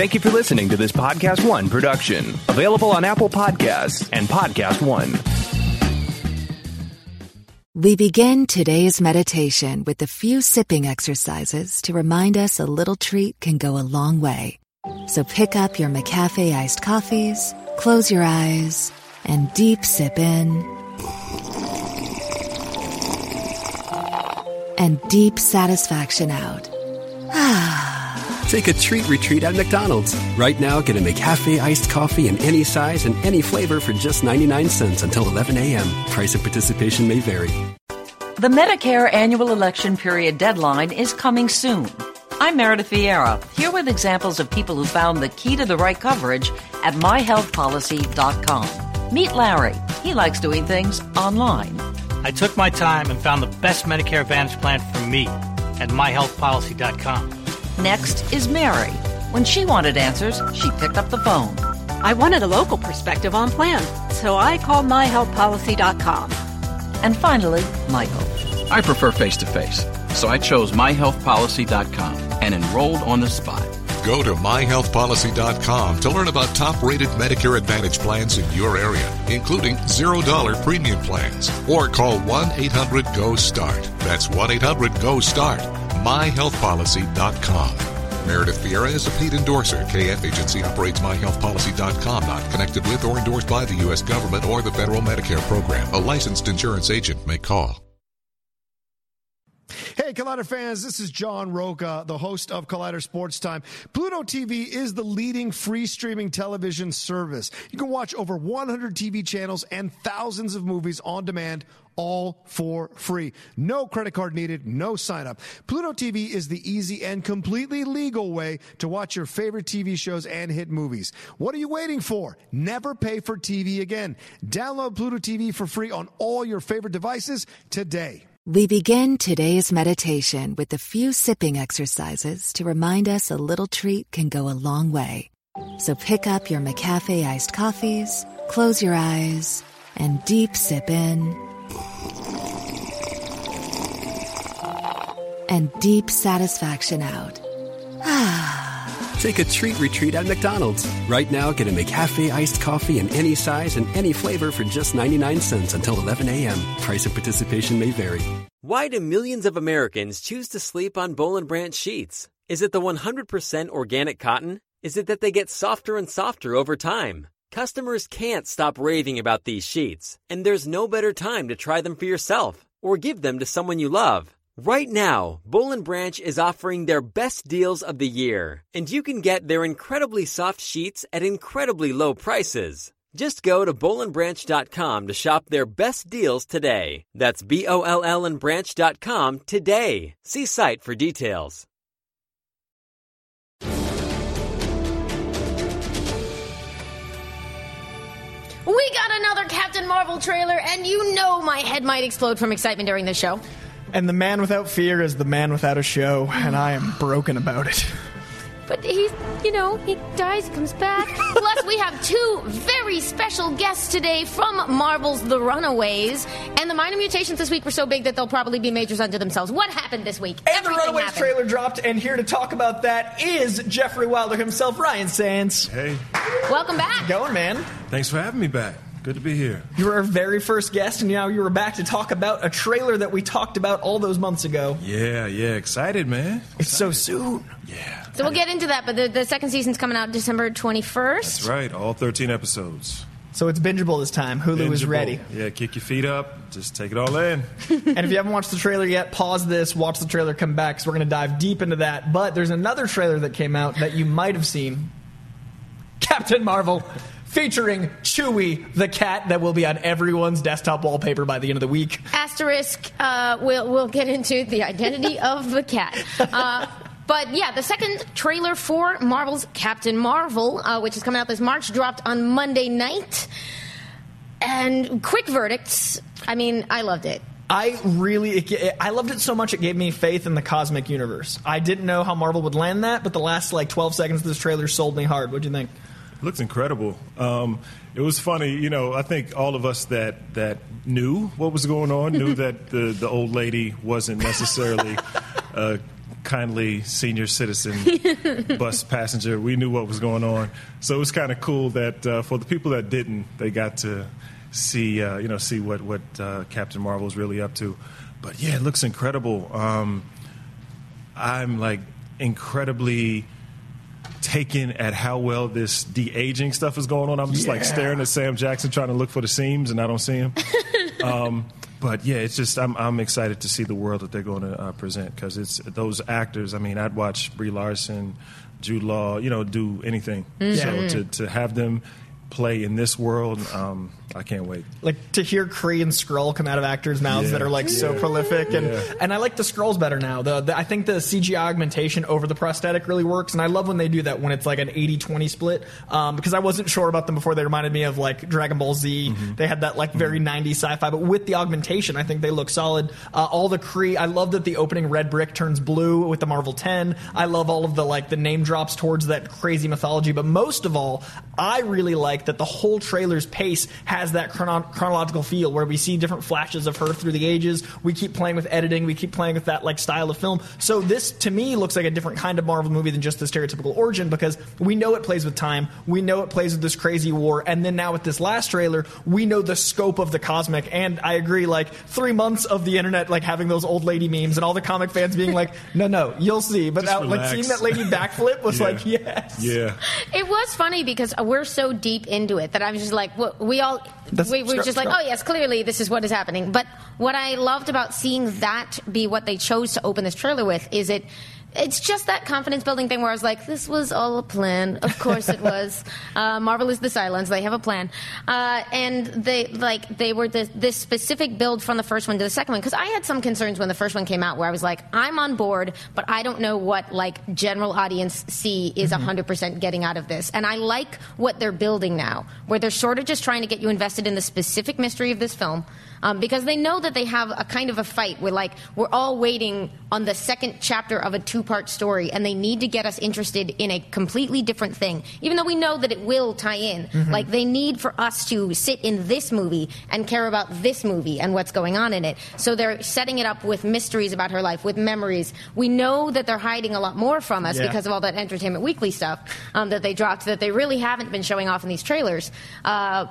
Thank you for listening to this Podcast One production, available on Apple Podcasts and Podcast One. We begin today's meditation with a few sipping exercises to remind us a little treat can go a long way. So pick up your McCafe iced coffees, close your eyes, and deep sip in. And deep satisfaction out. Ah. Take a treat retreat at McDonald's. Right now, get a McCafe iced coffee in any size and any flavor for just 99 cents until 11 a.m. Price of participation may vary. The Medicare annual election period deadline is coming soon. I'm Meredith Vieira, here with examples of people who found the key to the right coverage at myhealthpolicy.com. Meet Larry. He likes doing things online. I took my time and found the best Medicare Advantage plan for me at myhealthpolicy.com. Next is Mary. When she wanted answers, she picked up the phone. I wanted a local perspective on plans, so I called myhealthpolicy.com. And finally, Michael. I prefer face to face, so I chose myhealthpolicy.com and enrolled on the spot. Go to myhealthpolicy.com to learn about top rated Medicare Advantage plans in your area, including $0 premium plans. Or call 1 800 GO START. That's 1 800 GO START. myhealthpolicy.com. Meredith Vieira is a paid endorser. KF Agency operates myhealthpolicy.com, not connected with or endorsed by the U.S. government or the federal Medicare program. A licensed insurance agent may call. Hey, Collider fans, this is John Rocha, the host of Collider Sports Time. Pluto TV is the leading free streaming television service. You can watch over 100 TV channels and thousands of movies on demand all for free. No credit card needed, no sign up. Pluto TV is the easy and completely legal way to watch your favorite TV shows and hit movies. What are you waiting for? Never pay for TV again. Download Pluto TV for free on all your favorite devices today. We begin today's meditation with a few sipping exercises to remind us a little treat can go a long way. So pick up your McCafe iced coffees, close your eyes, and deep sip in. And deep satisfaction out. Take a treat retreat at McDonald's. Right now, get a McCafe iced coffee in any size and any flavor for just 99 cents until 11 a.m. Price of participation may vary. Why do millions of Americans choose to sleep on Boll and Branch sheets? Is it the 100% organic cotton? Is it that they get softer and softer over time? Customers can't stop raving about these sheets, and there's no better time to try them for yourself or give them to someone you love. Right now, Boll and Branch is offering their best deals of the year, and you can get their incredibly soft sheets at incredibly low prices. Just go to bollandbranch.com to shop their best deals today. That's B O L L and branch.com today. See site for details. We got another Captain Marvel trailer, and you know my head might explode from excitement during this show. And the man without fear is the man without a show, and I am broken about it. But he's, you know, he dies, comes back. Plus, we have two very special guests today from Marvel's The Runaways. And the minor mutations this week were so big that they'll probably be majors unto themselves. What happened this week? And the Runaways trailer dropped, and here to talk about that is Geoffrey Wilder himself, Ryan Sands. Hey. Welcome back. How's it going, man? Thanks for having me back. Good to be here. You were our very first guest, and now you were back to talk about a trailer that we talked about all those months ago. Yeah, yeah, excited, man. It's so soon. Yeah. So we'll get into that, but the, the second season's coming out December 21st. That's right, all 13 episodes. So it's bingeable this time. Hulu is ready. Yeah, kick your feet up, just take it all in. and if you haven't watched the trailer yet, pause this, watch the trailer, come back, because we're going to dive deep into that. But there's another trailer that came out that you might have seen Captain Marvel. Featuring Chewie the cat that will be on everyone's desktop wallpaper by the end of the week. Asterisk, uh, we'll, we'll get into the identity of the cat. Uh, but yeah, the second trailer for Marvel's Captain Marvel, uh, which is coming out this March, dropped on Monday night. And quick verdicts. I mean, I loved it. I really, I loved it so much it gave me faith in the cosmic universe. I didn't know how Marvel would land that, but the last like 12 seconds of this trailer sold me hard. What'd you think? Looks incredible. Um, it was funny, you know. I think all of us that that knew what was going on knew that the the old lady wasn't necessarily uh, kindly senior citizen bus passenger. We knew what was going on, so it was kind of cool that uh, for the people that didn't, they got to see uh, you know see what what uh, Captain Marvel is really up to. But yeah, it looks incredible. Um, I'm like incredibly taken at how well this de aging stuff is going on. I'm just like staring at Sam Jackson trying to look for the seams, and I don't see him. um, but yeah, it's just I'm I'm excited to see the world that they're going to uh, present because it's those actors. I mean, I'd watch Brie Larson, Jude Law, you know, do anything. Mhm. So to to have them play in this world, um, I can't wait. like to hear Kree and Skrull come out of actors' mouths Yeah. that are like so prolific, and Yeah. and I like the Skrulls better now. The, the I think the CGI augmentation over the prosthetic really works, and I love when they do that when it's like an 80-20 split. Um, because I wasn't sure about them before; they reminded me of like Dragon Ball Z. They had that like very 90s sci-fi, but with the augmentation, I think they look solid. Uh, all the Kree, I love that the opening red brick turns blue with the Marvel 10. I love all of the like the name drops towards that crazy mythology, but most of all, I really like that the whole trailer's pace has that chrono- chronological feel where we see different flashes of her through the ages. We keep playing with editing, we keep playing with that like style of film. So this to me looks like a different kind of Marvel movie than just the stereotypical origin because we know it plays with time, we know it plays with this crazy war, and then now with this last trailer, we know the scope of the cosmic. And I agree, like three months of the internet like having those old lady memes and all the comic fans being like, no, no, you'll see. But Just now, like seeing that lady backflip was Yeah. like, yes. Yeah. It was funny because we're so deep into it that I was just like, well, we all, That's- we were scrub- just like, scrub. oh yes, clearly this is what is happening. But what I loved about seeing that be what they chose to open this trailer with is it. It's just that confidence building thing where I was like, this was all a plan. Of course it was. uh, Marvel is the silence. They have a plan. Uh, and they, like, they were this, this specific build from the first one to the second one. Because I had some concerns when the first one came out where I was like, I'm on board, but I don't know what, like, general audience C is Mhm. 100% getting out of this. And I like what they're building now, where they're sort of just trying to get you invested in the specific mystery of this film. Um, because they know that they have a kind of a fight where, like, we're all waiting on the second chapter of a two part story, and they need to get us interested in a completely different thing, even though we know that it will tie in. Mhm. Like, they need for us to sit in this movie and care about this movie and what's going on in it. So they're setting it up with mysteries about her life, with memories. We know that they're hiding a lot more from us Yeah. because of all that Entertainment Weekly stuff um, that they dropped that they really haven't been showing off in these trailers. Uh,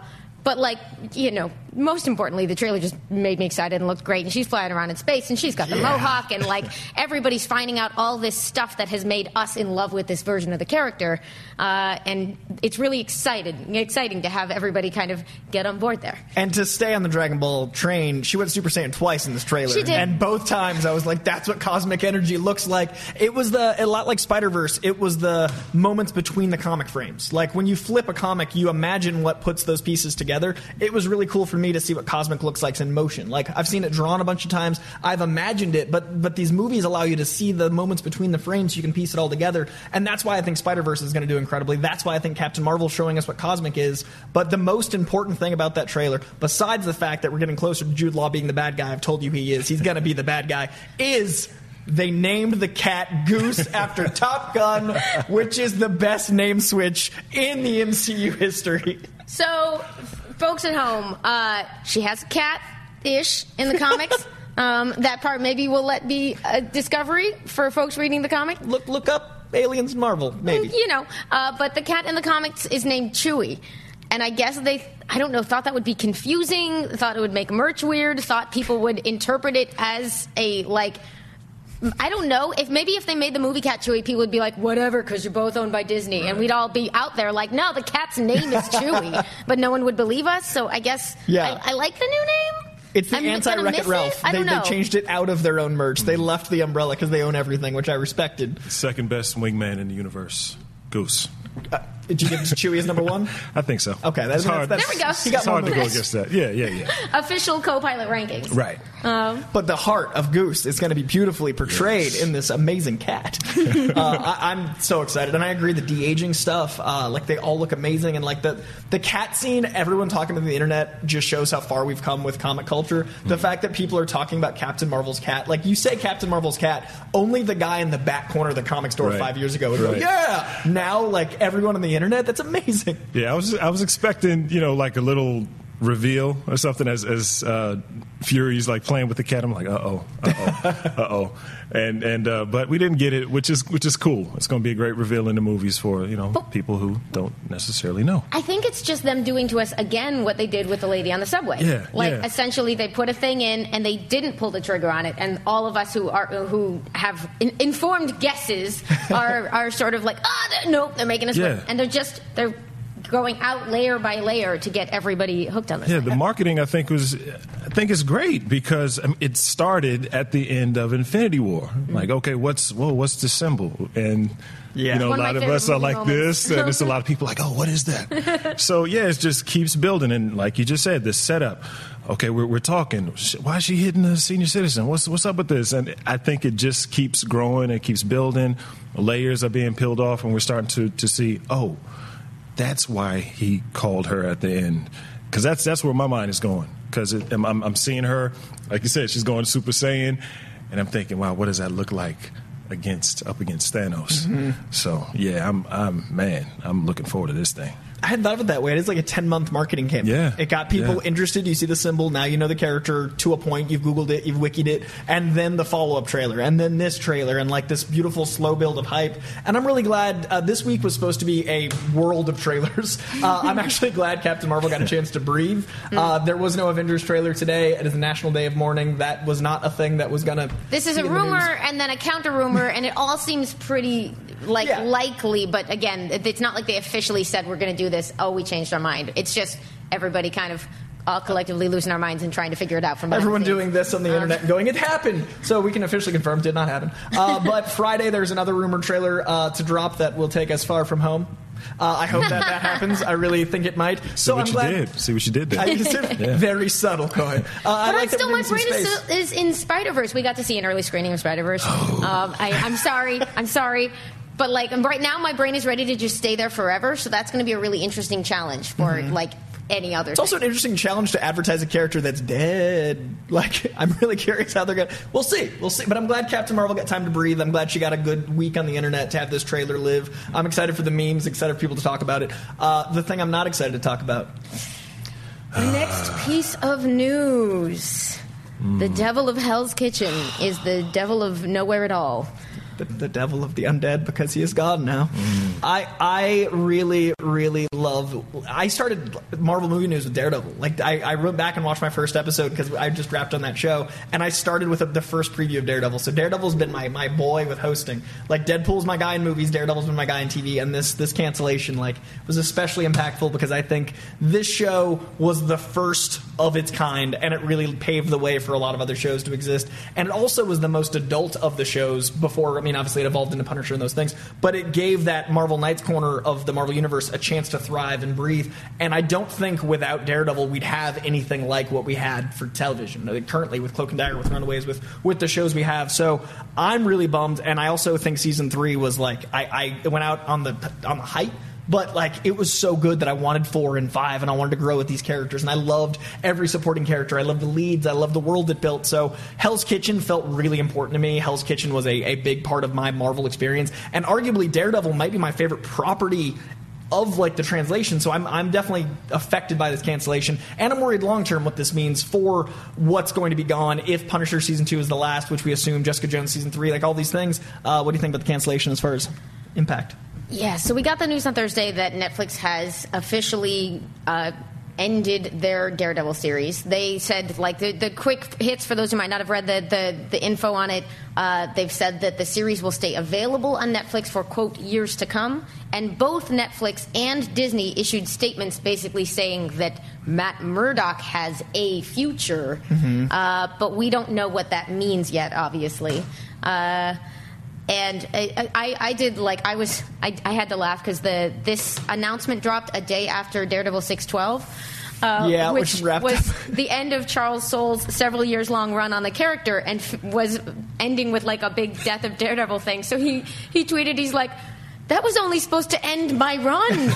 but like you know, most importantly, the trailer just made me excited and looked great. And she's flying around in space, and she's got the Yeah. mohawk, and like everybody's finding out all this stuff that has made us in love with this version of the character. Uh, and it's really excited, exciting to have everybody kind of get on board there. And to stay on the Dragon Ball train, she went Super Saiyan twice in this trailer. And both times I was like, that's what cosmic energy looks like. It was the, a lot like Spider Verse, it was the moments between the comic frames. Like when you flip a comic, you imagine what puts those pieces together. It was really cool for me to see what cosmic looks like in motion. Like I've seen it drawn a bunch of times, I've imagined it, but, but these movies allow you to see the moments between the frames so you can piece it all together. And that's why I think Spider Verse is going to do incredibly. That's why I think Captain Marvel showing us what cosmic is. But the most important thing about that trailer, besides the fact that we're getting closer to Jude Law being the bad guy, I've told you he is, he's going to be the bad guy, is they named the cat Goose after Top Gun, which is the best name switch in the MCU history. So, folks at home, uh, she has a cat ish in the comics. um, that part maybe we'll let be a discovery for folks reading the comic. Look, look up Aliens Marvel, maybe. You know, uh, but the cat in the comics is named Chewie. And I guess they, I don't know, thought that would be confusing, thought it would make merch weird, thought people would interpret it as a, like, I don't know. If maybe if they made the movie Cat Chewie, people would be like, whatever, because you're both owned by Disney, and we'd all be out there like, no, the cat's name is Chewie, but no one would believe us. So I guess Yeah. I, I like the new name. It's the I'm anti Wreck It Ralph. it? I They, don't they changed it out of their own merch. They left the umbrella because they own everything, which I respected. Second best wingman in the universe, Goose. Uh, did you give Chewie as number one? I think so. Okay, that's, it's hard. that's, There we go. He got it's hard to go against that. Yeah, yeah, yeah. Official co-pilot rankings. Right. Um, But the heart of Goose is going to be beautifully portrayed in this amazing cat. uh, I, I'm so excited, and I agree. The de aging stuff, uh, like they all look amazing, and like the the cat scene. Everyone talking to the internet just shows how far we've come with comic culture. The fact that people are talking about Captain Marvel's cat, like you say, Captain Marvel's cat, only the guy in the back corner of the comic store Right. five years ago would go, "Yeah." Now, like everyone in the internet, that's amazing. Yeah, I was I was expecting you know like a little reveal or something as as uh, Fury's like playing with the cat. I'm like, uh oh, uh oh, uh oh, and and uh, but we didn't get it, which is which is cool. It's going to be a great reveal in the movies for you know people who don't necessarily know. I think it's just them doing to us again what they did with the lady on the subway. Yeah, like yeah. essentially they put a thing in and they didn't pull the trigger on it, and all of us who are who have in, informed guesses are are sort of like, ah, oh, nope, they're making us Yeah. wait, and they're just they're going out layer by layer to get everybody hooked on this. Yeah, the marketing I think was I think is great because I mean, it started at the end of Infinity War. Like, okay, what's whoa, what's the symbol? And Yeah. you know, a One of lot my of us are like moments. this, and it's a lot of people like, oh, what is that? so yeah, it just keeps building, and like you just said, the setup. Okay, we're, we're talking. Why is she hitting a senior citizen? What's what's up with this? And I think it just keeps growing. It keeps building. Layers are being peeled off, and we're starting to to see. Oh, that's why he called her at the end. Because that's that's where my mind is going. Because I'm, I'm, I'm seeing her. Like you said she's going super saiyan. And i'm thinking wow what does that look like against up against thanos? Mhm. so yeah i'm i'm man i'm looking forward to this thing I hadn't thought of it that way. It is like a 10 month marketing campaign. Yeah. It got people Yeah. interested. You see the symbol. Now you know the character to a point. You've Googled it, you've Wikied it. And then the follow up trailer. And then this trailer. And like this beautiful slow build of hype. And I'm really glad uh, this week was supposed to be a world of trailers. Uh, I'm actually glad Captain Marvel got a chance to breathe. Uh, there was no Avengers trailer today. It is a National Day of Mourning. That was not a thing that was going to. This is a rumor and then a counter rumor, and it all seems pretty like likely. But again, it's not like they officially said we're going to do this. Oh, we changed our mind. It's just everybody kind of all collectively losing our minds and trying to figure it out from Everyone doing this on the internet and going, it happened. So we can officially confirm it did not happen. Uh, but Friday, there's another rumored trailer uh, to drop that will take us far from home. Uh, I hope that that happens. I really think it might. see So what I'm you glad. did see what you did there I used it. Yeah. Very subtle, Coy. Uh, I But like I'm that still, we're my brain is, is in Spider Verse. We got to see an early screening of Spider Verse. Oh. Um, I'm sorry. I'm sorry. But like right now, my brain is ready to just stay there forever. So that's going to be a really interesting challenge for Mhm. like any other. It's also an interesting challenge to advertise a character that's dead. Like, I'm really curious how they're going to. We'll see. We'll see. But I'm glad Captain Marvel got time to breathe. I'm glad she got a good week on the internet to have this trailer live. I'm excited for the memes, excited for people to talk about it. Uh, the thing I'm not excited to talk about. Next piece of news. The devil of Hell's Kitchen is the devil of nowhere at all. The, the devil of the undead because he is God now. Mm. I I really really love. I started Marvel movie news with Daredevil. Like I, I went back and watched my first episode because I just wrapped on that show, and I started with the the first preview of Daredevil. So Daredevil's been my, my boy with hosting. Like Deadpool's my guy in movies, Daredevil's been my guy in TV, and this this cancellation like was especially impactful because I think this show was the first of its kind, and it really paved the way for a lot of other shows to exist. And it also was the most adult of the shows before. I mean, obviously it evolved into Punisher and those things, but it gave that Marvel Knights corner of the Marvel Universe a chance to thrive and breathe. And I don't think without Daredevil we'd have anything like what we had for television uh, currently with Cloak and Dagger, with Runaways, with with the shows we have. So I'm really bummed, and I also think season three was like I, I went out on the on the hype. But like it was so good that I wanted four and five, and I wanted to grow with these characters, and I loved every supporting character. I loved the leads, I loved the world it built. So Hell's Kitchen felt really important to me. Hell's Kitchen was a, a big part of my Marvel experience, and arguably Daredevil might be my favorite property of like the translation. So I'm I'm definitely affected by this cancellation, and I'm worried long term what this means for what's going to be gone if Punisher season two is the last, which we assume Jessica Jones season three, like all these things. Uh, what do you think about the cancellation as far as impact? Yeah, so we got the news on Thursday that Netflix has officially uh, ended their Daredevil series. They said, like, the, the quick hits for those who might not have read the, the, the info on it, uh, they've said that the series will stay available on Netflix for, quote, years to come. And both Netflix and Disney issued statements basically saying that Matt Murdock has a future, Mhm. uh, but we don't know what that means yet, obviously. Uh, and I, I, I did like I was I, I had to laugh because the this announcement dropped a day after Daredevil six twelve. Uh, Yeah, which was the end of Charles Soule's several years long run on the character, and f- was ending with like a big death of Daredevil thing. So he he tweeted, he's like, "That was only supposed to end my run."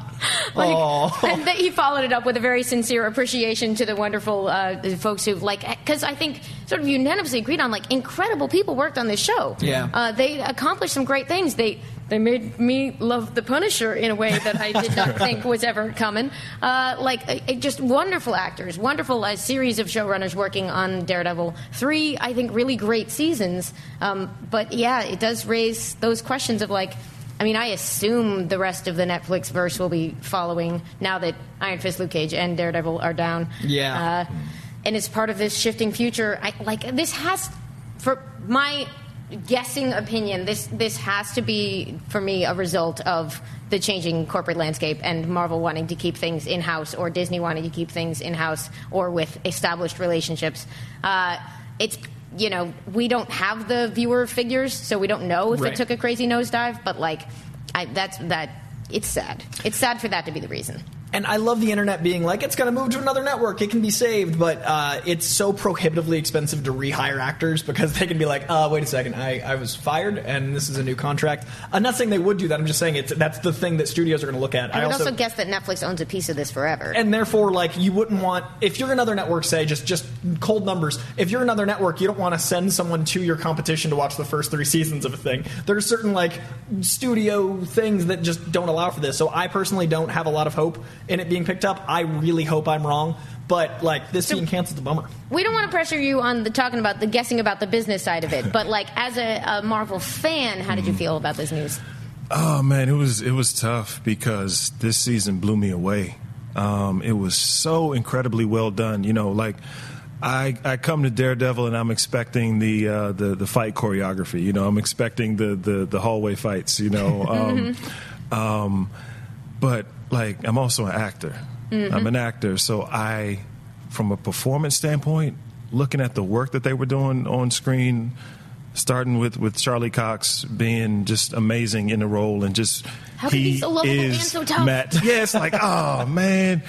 Like, and then he followed it up with a very sincere appreciation to the wonderful uh, folks who like because I think sort of unanimously agreed on like incredible people worked on this show. Yeah. uh, they accomplished some great things. They they made me love the Punisher in a way that I did not think was ever coming. Uh, like, uh, just wonderful actors, wonderful uh, series of showrunners working on Daredevil. Three, I think, really great seasons. Um, but yeah, it does raise those questions of like, I mean, I assume the rest of the Netflix verse will be following now that Iron Fist, Luke Cage, and Daredevil are down. Yeah. Uh, and it's part of this shifting future. I, like this has, for my guessing opinion, this this has to be for me a result of the changing corporate landscape and Marvel wanting to keep things in house or Disney wanting to keep things in house or with established relationships. Uh, it's you know we don't have the viewer figures, so we don't know if Right. it took a crazy nosedive. But like, I, that's that. It's sad. It's sad for that to be the reason. And I love the internet being like, it's going to move to another network. It can be saved, but uh, it's so prohibitively expensive to rehire actors because they can be like, uh, wait a second, I, I was fired and this is a new contract. I'm not saying they would do that. I'm just saying it's, that's the thing that studios are going to look at. I would also, also guess that Netflix owns a piece of this forever. and therefore, like, you wouldn't want if you're another network, say just just cold numbers. If you're another network, you don't want to send someone to your competition to watch the first three seasons of a thing. There are certain like studio things that just don't allow for this. So I personally don't have a lot of hope in it being picked up. I really hope I'm wrong, but like this being canceled, a bummer. we don't want to pressure you on the talking about the guessing about the business side of it, but like as a, a Marvel fan, how did you feel about this news? Oh man, it was it was tough because this season blew me away. Um, it was so incredibly well done. You know, like I I come to Daredevil and I'm expecting the uh, the the fight choreography. You know, I'm expecting the the, the hallway fights. You know, um, um, but like I'm also an actor. Mhm. I'm an actor, so I, from a performance standpoint, looking at the work that they were doing on screen, starting with with Charlie Cox being just amazing in the role and just How he so is so? Matt. Yeah, it's like, oh man,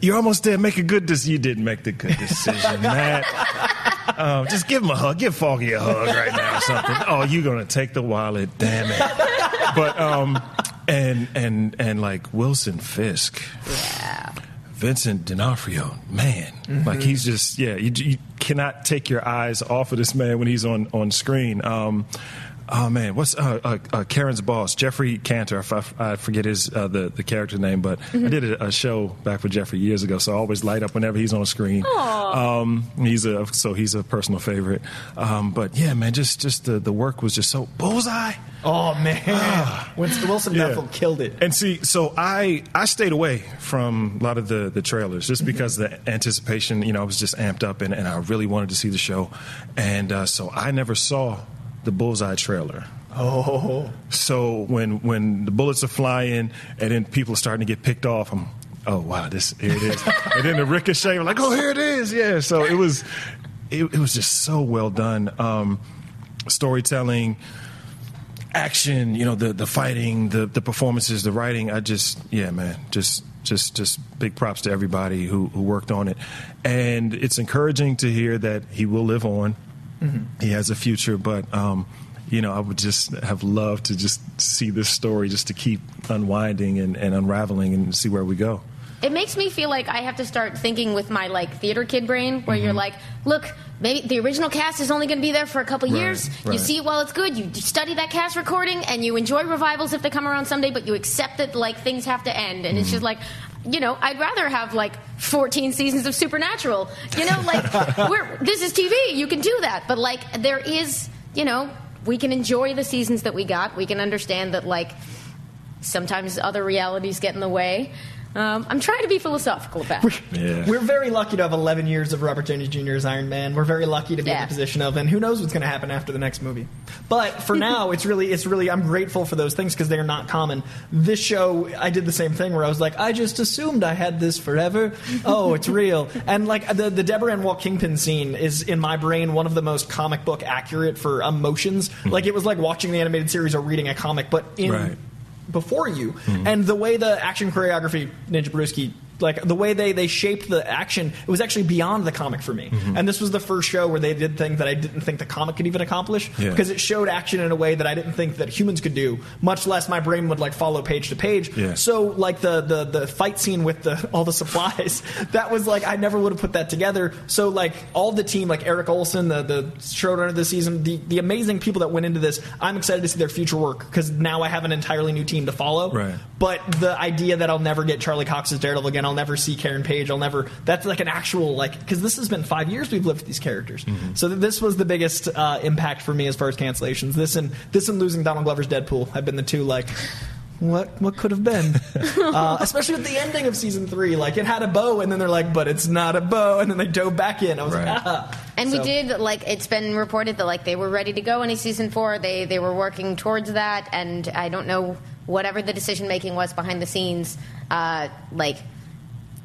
you're almost there. Make a good decision. You didn't make the good decision, Matt. Um, just give him a hug. Give Foggy a hug right now or something. Oh, you're gonna take the wallet, damn it. But um, and and and like Wilson Fisk, Yeah. Vincent D'Onofrio, man, Mhm. like he's just yeah. You, you cannot take your eyes off of this man when he's on on screen. Um, Oh man, what's uh, uh, uh, Karen's boss, Geoffrey Cantor? I, f- I forget his uh, the the character name, but I Mhm. did a, a show back with Geoffrey years ago, so I always light up whenever he's on screen. Aw. Um, he's a so he's a personal favorite. Um, but yeah, man, just just the, the work was just so bullseye. Oh man, Winston Wilson Bethel killed it. And see, so I I stayed away from a lot of the the trailers just because the anticipation, you know, I was just amped up and, and I really wanted to see the show, and uh, so I never saw the bullseye trailer. Oh. So when when the bullets are flying and then people are starting to get picked off, I'm oh wow, this here it is. and then the ricochet, I'm like, oh here it is, yeah. So it was it, it was just so well done. Um, storytelling, action, you know, the the fighting, the the performances, the writing. I just yeah, man, just just just big props to everybody who, who worked on it. And it's encouraging to hear that he will live on he has a future, but um, you know, I would just have loved to just see this story just to keep unwinding and, and unraveling and see where we go. It makes me feel like I have to start thinking with my like theater kid brain, where you're like, look, maybe the original cast is only going to be there for a couple Right, years. You see it while it's good. You study that cast recording, and you enjoy revivals if they come around someday. But you accept that like things have to end, and it's just like. You know, I'd rather have like 14 seasons of Supernatural. You know, like we're this is TV. You can do that, but like there is, you know, we can enjoy the seasons that we got. We can understand that like sometimes other realities get in the way. Um, I'm trying to be philosophical about it. Yeah. We're very lucky to have 11 years of Robert Downey Jr. as Iron Man. We're very lucky to be in the position of, and who knows what's going to happen after the next movie. But for now, it's really, it's really, I'm grateful for those things because they're not common. This show, I did the same thing where I was like, I just assumed I had this forever. Oh, it's real. And like the the Deborah and Walt Kingpin scene is in my brain one of the most comic book accurate for emotions. Like it was like watching the animated series or reading a comic, but in Right. Before you. Hmm. And the way the action choreography, Ninja Brewski like the way they they shaped the action. It was actually beyond the comic for me. Mhm. And this was the first show where they did things that I didn't think the comic could even accomplish Yeah. because it showed action in a way that I didn't think that humans could do. Much less my brain would like follow page to page. Yeah. So like the the the fight scene with the all the supplies, that was like I never would have put that together. So like all the team, like Erik Oleson, the the showrunner of the season, the the amazing people that went into this, I'm excited to see their future work because now I have an entirely new team to follow. Right. But the idea that I'll never get Charlie Cox's Daredevil again, I'll never see Karen Page, I'll never. That's like an actual like because this has been five years we've lived with these characters. So th- this was the biggest uh, impact for me as far as cancellations. This and this and losing Donald Glover's Deadpool have been the two like. What what could have been, uh, especially with the ending of season three. Like it had a bow, and then they're like, "But it's not a bow," and then they dove back in. I was like, ah. And So- we did like it's been reported that like they were ready to go into season four. They they were working towards that, and I don't know whatever the decision making was behind the scenes. Uh, like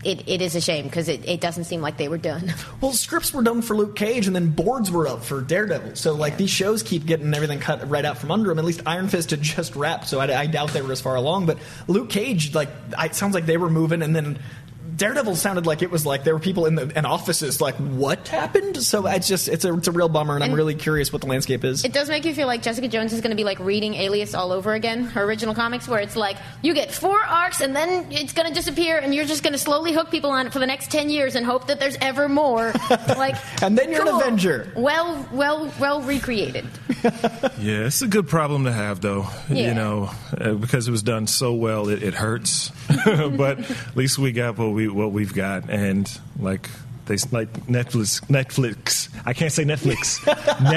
it, it is a shame because it, it doesn't seem like they were done. Well, scripts were done for Luke Cage, and then boards were up for Daredevil. So, like, these shows keep getting everything cut right out from under them. At least Iron Fist had just wrapped, so I, I doubt they were as far along. But Luke Cage, like, I- it sounds like they were moving, and then Daredevil sounded like it was like there were people in the in offices like, what happened? So it's just it's a it's a real bummer, and, I'm really curious what the landscape is. It does make you feel like Jessica Jones is going to be like reading Alias all over again, her original comics, where it's like you get four arcs and then it's going to disappear, and you're just going to slowly hook people on it for the next ten years and hope that there's ever more. like, and then you're cool. an Avenger. Well, well, well recreated. Yeah, it's a good problem to have, though. Yeah. You know, uh, because it was done so well, it, it hurts. but at least we got what we what we've got, and like they like Netflix. Netflix. I can't say Netflix.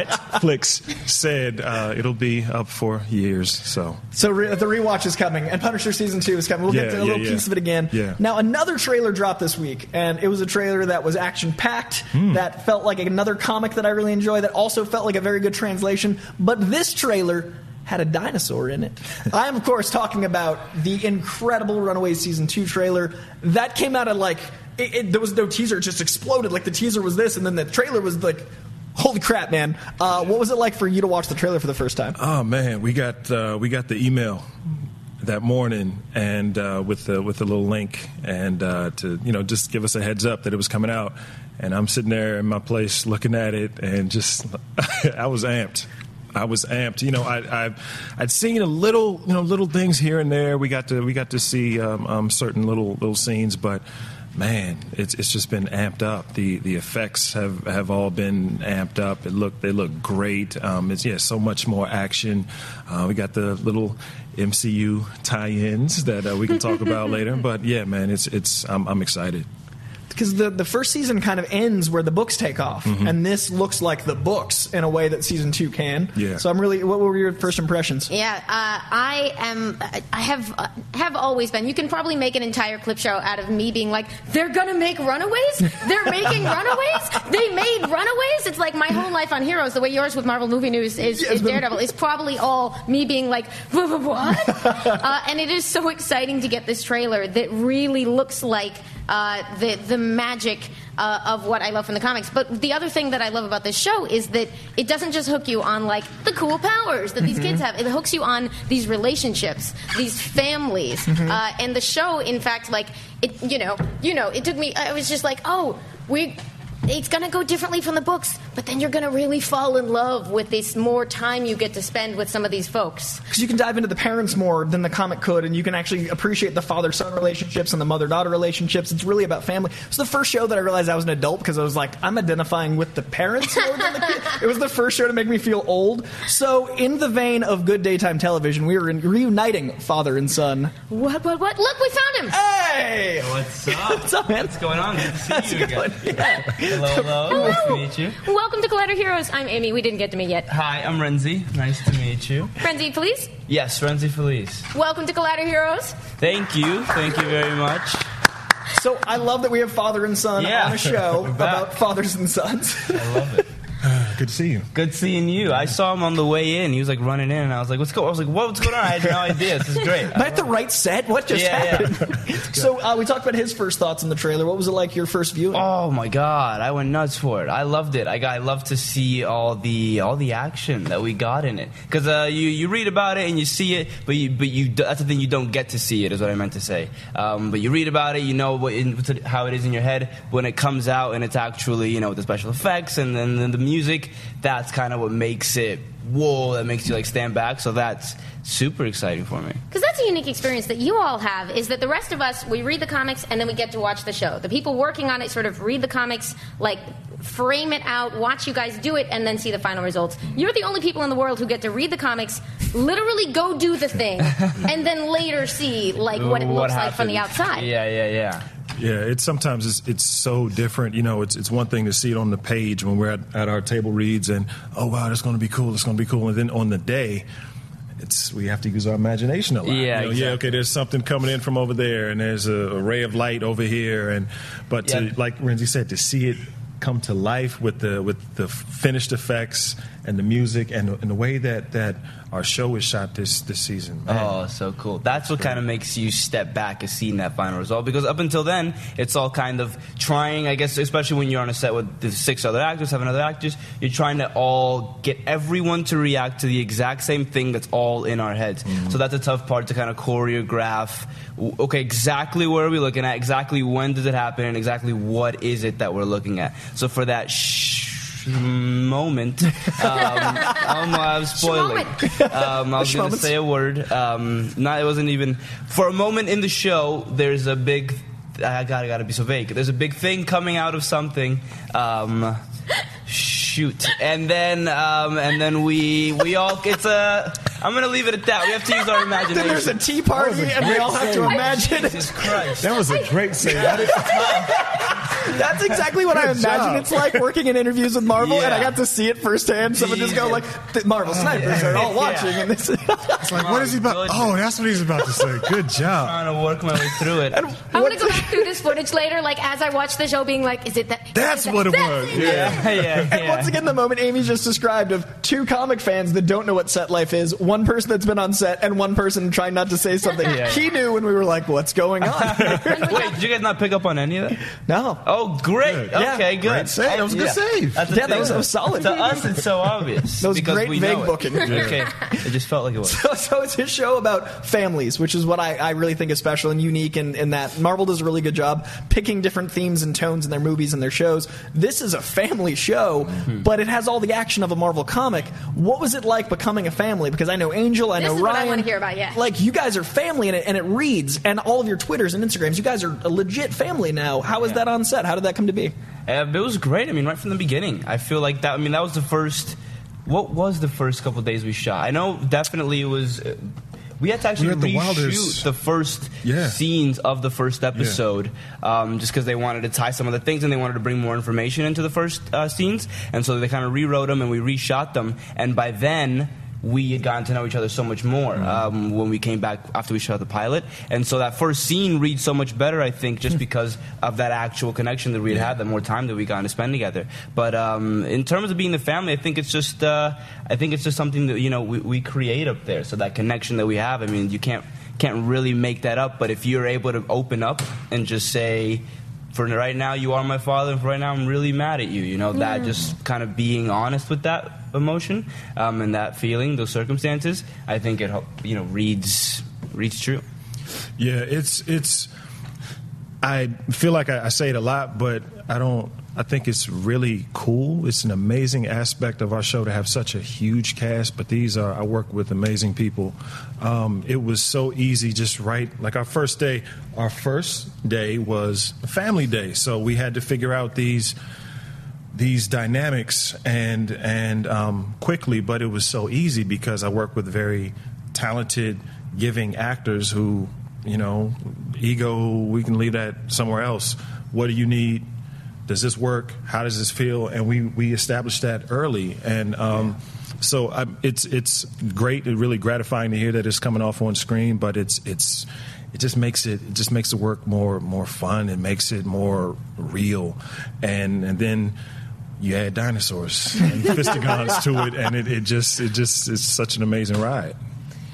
Netflix said uh, it'll be up for years. So So re- the rewatch is coming, and Punisher season two is coming. We'll Yeah, get to a yeah, little yeah. piece of it again. Yeah. Now another trailer dropped this week, and it was a trailer that was action packed. Hmm. That felt like another comic that I really enjoy. That also felt like a very good translation. But this trailer had a dinosaur in it. I am of course talking about the incredible Runaway season two trailer that came out of like it, it, there was no teaser; it just exploded. Like the teaser was this, and then the trailer was like. Holy crap, man! Uh, what was it like for you to watch the trailer for the first time? Oh man, we got uh, we got the email that morning and uh, with the with the little link and uh, to you know just give us a heads up that it was coming out. And I'm sitting there in my place looking at it and just I was amped. I was amped. You know, I, I've I'd seen a little you know little things here and there. We got to we got to see um, um, certain little little scenes, but man, it's it's just been amped up. The the effects have, have all been amped up. It look they look great. Um, it's yeah, so much more action. Uh, we got the little MCU tie-ins that uh, we can talk about later. But yeah, man, it's it's I'm, I'm excited. Because the the first season kind of ends where the books take off, Mhm. and this looks like the books in a way that season two can. Yeah. So I'm really. What were your first impressions? Yeah, uh, I am. I have uh, have always been. You can probably make an entire clip show out of me being like, "They're gonna make Runaways. They're making Runaways. They made Runaways." It's like my whole life on Heroes. The way yours with Marvel Movie News is, is Daredevil is probably all me being like, "Wha- wha- "What?" uh, and it is so exciting to get this trailer that really looks like uh, the the magic uh, of what I love from the comics. But the other thing that I love about this show is that it doesn't just hook you on like the cool powers that these Mhm. kids have. It hooks you on these relationships, these families, Mhm. uh, and the show. In fact, like it, you know, you know, it took me. I was just like, oh, we. It's gonna go differently from the books, but then you're gonna really fall in love with this more time you get to spend with some of these folks. Because you can dive into the parents more than the comic could, and you can actually appreciate the father son relationships and the mother daughter relationships. It's really about family. It's the first show that I realized I was an adult because I was like, I'm identifying with the parents more than the kid. It was the first show to make me feel old. So, in the vein of good daytime television, we were in reuniting father and son. What? What? What? Look, we found him. Hey! What's up? What's up, man? What's going on? Good to see you again. Hello, hello. Nice to meet you. Welcome to Collider Heroes. I'm Amy. We didn't get to meet yet. Hi, I'm Rhenzy. Nice to meet you. Rhenzy please. Yes, Rhenzy Feliz. Welcome to Collider Heroes. Thank you. Thank you very much. So, I love that we have father and son Yeah. on a show about fathers and sons. I love it. Good to see you. Good seeing you. I saw him on the way in. He was like running in, and I was like, "What's going?" I was like, "What's going on?" I had no idea. This is great. Am I at the right set? What just Yeah, yeah. happened? so uh, we talked about his first thoughts on the trailer. What was it like your first viewing? Oh my god, I went nuts for it. I loved it. I got, I love to see all the all the action that we got in it. Because uh, you you read about it and you see it, but you but you that's the thing you don't get to see it is what I meant to say. Um, but you read about it, you know what in, how it is in your head. When it comes out and it's actually you know with the special effects and then, then the music, that's kind of what makes it whoa. That makes you like stand back. So that's super exciting for me. Because that's a unique experience that you all have is that the rest of us, we read the comics and then we get to watch the show. The people working on it sort of read the comics, like frame it out, watch you guys do it, and then see the final results. You're the only people in the world who get to read the comics, literally go do the thing, and then later see like what it looks like from the outside. Yeah, yeah, yeah. Yeah, it's sometimes it's, it's so different. You know, it's it's one thing to see it on the page when we're at, at our table reads and oh wow, that's going to be cool. It's going to be cool. And then on the day, it's we have to use our imagination a lot. Yeah, You know, exactly. yeah. Okay, there's something coming in from over there, and there's a, a ray of light over here, and but to, like Rhenzy said, to see it come to life with the with the finished effects and the music and, and the way that that our show is shot this this season. Man. Oh, so cool. That's what kind of makes you step back and seeing that final result. Because up until then, it's all kind of trying, I guess, especially when you're on a set with the six other actors, seven other actors, you're trying to all get everyone to react to the exact same thing that's all in our heads. Mm-hmm. So that's a tough part to kind of choreograph. Okay, exactly where are we looking at? Exactly when does it happen? And exactly what is it that we're looking at? So for that sh- moment, um, I'm, I'm spoiling. Um, I was going to say a word. Um, not, it wasn't even for a moment in the show. There's a big. I gotta gotta be so vague. There's a big thing coming out of something. Um, shoot, and then um, and then we we all. It's a. I'm gonna leave it at that. We have to use our imagination. Then there's a tea party, and we all have to imagine. Jesus Christ. That was a great save. I didn't- That's exactly what I imagine job. it's like working in interviews with Marvel, and I got to see it firsthand. Someone just go like, "The Marvel oh, snipers are all Yeah. watching," and this. It's like, what is he about? Good. Oh, that's what he's about to say. Good job. trying to work my way through it. I'm gonna go back through this footage later, like as I watch the show, being like, "Is it that?" That's is that- what it was. it. yeah, yeah, And once again, the moment Amy just described of two comic fans that don't know what set life is, one person that's been on set and one person trying not to say something Yeah. he knew when we were like, "What's going on?" Wait, did you guys not pick up on any of that? no. Oh, great. Good. Yeah. Okay, good. Great save. That was a good save. That's the Yeah, that was- that was solid. To us, it's so obvious. That was because great we vague know it. Okay, it just felt like it was. So, so it's a show about families, which is what I, I really think is special and unique in, in that Marvel does a really good job picking different themes and tones in their movies and their shows. This is a family show, Mm-hmm. but it has all the action of a Marvel comic. What was it like becoming a family? Because I know Angel, I This know is what I wanna hear about, yeah. Like, you guys are family and it, and it reads, and all of your Twitters and Instagrams, you guys are a legit family now. How is Yeah. that on set? How did that come to be? Uh, it was great. I mean, right from the beginning, I feel like that. I mean, that was the first. What was the first couple days we shot? I know definitely it was. Uh, we had to actually We were at the reshoot Wilders. the first Yeah. scenes of the first episode, um, just because they wanted to tie some of the things and they wanted to bring more information into the first uh, scenes, and so they kind of rewrote them and we reshot them. And by then, we had gotten to know each other so much more um, when we came back after we shot the pilot, and so that first scene reads so much better. I think just because of that actual connection that we had had, the more time that we got to spend together. But um, in terms of being the family, I think it's just uh, I think it's just something that you know we, we create up there. So that connection that we have, I mean, you can't can't really make that up. But if you're able to open up and just say. For right now, you are my father, and for right now, I'm really mad at you. You know, that just kind of being honest with that emotion um, and that feeling, those circumstances, I think it, you know, reads reads true. Yeah, it's it's. I feel like I, I say it a lot, but I don't. I think it's really cool. It's an amazing aspect of our show to have such a huge cast. But these are I work with amazing people. Um, it was so easy, just right. Like our first day, our first day was family day, so we had to figure out these these dynamics and and um, quickly, but it was so easy because I work with very talented, giving actors who, you know, ego. We can leave that somewhere else. What do you need? Does this work? How does this feel? And we we established that early, and um, so I, it's it's great. It's really gratifying to hear that it's coming off on screen, but it's it's it just makes it it just makes the work more more fun. It makes it more real, and and then you add dinosaurs and fistigons to it, and it, it just it just is such an amazing ride.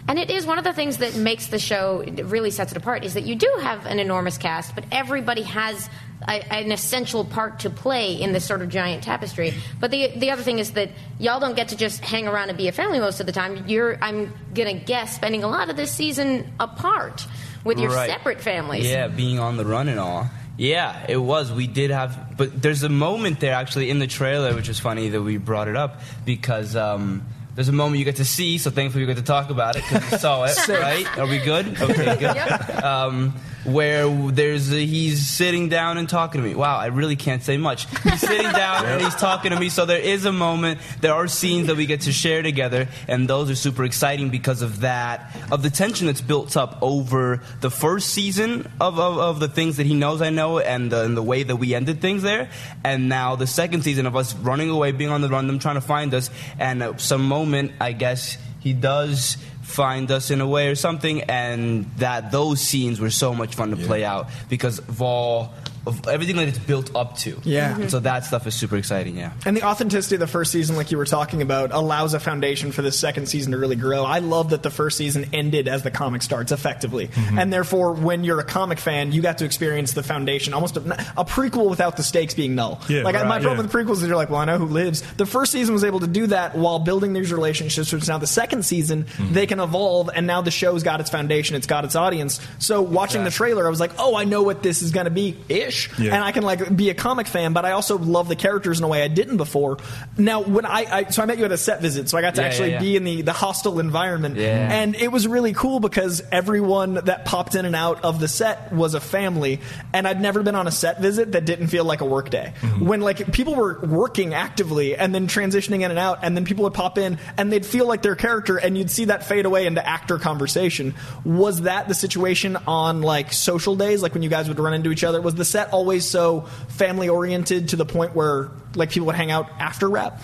And it is one of the things that makes the show really sets it apart is that you do have an enormous cast, but everybody has a, an essential part to play in this sort of giant tapestry. But the the other thing is that y'all don't get to just hang around and be a family most of the time. You're I'm gonna guess spending a lot of this season apart with your Right. separate families. Yeah, being on the run and all. Yeah, it was. We did have, but there's a moment there actually in the trailer, which is funny that we brought it up because um, there's a moment you get to see. So thankfully we get to talk about it because you saw it, right? Are we good? Okay, good. Um, where there's a, he's sitting down and talking to me. Wow, I really can't say much. He's sitting down and he's talking to me. So there is a moment. There are scenes that we get to share together, and those are super exciting because of that, of the tension that's built up over the first season of, of, of the things that he knows I know, and the, and the way that we ended things there, and now the second season of us running away, being on the run, them trying to find us, and at some moment, I guess he does find us in a way or something and that those scenes were so much fun to play out because all of everything that it's built up to Yeah. And so that stuff is super exciting yeah And the authenticity of the first season, like you were talking about, allows a foundation for the second season to really grow. I love that the first season ended as the comic starts, effectively. Mm-hmm. And therefore, when you're a comic fan, you got to experience the foundation, almost a, a prequel without the stakes being null. Yeah, like, right, my problem yeah. with prequels is you're like, well, I know who lives. The first season was able to do that while building these relationships, which now the second season, Mm-hmm. they can evolve, and now the show's got its foundation, it's got its audience. So, watching the trailer, I was like, oh, I know what this is going to be ish. Yeah. And I can, like, be a comic fan, but I also love the characters in a way I didn't before. Now, when I, I so I met you at a set visit, so I got to Yeah, actually yeah, yeah. be in the, the hostile environment. Yeah. And it was really cool because everyone that popped in and out of the set was a family, and I'd never been on a set visit that didn't feel like a work day. Mm-hmm. When like people were working actively and then transitioning in and out, and then people would pop in and they'd feel like their character, and you'd see that fade away into actor conversation. Was that the situation on like social days, like when you guys would run into each other? Was the set always so family oriented to the point where like people would hang out after wrap?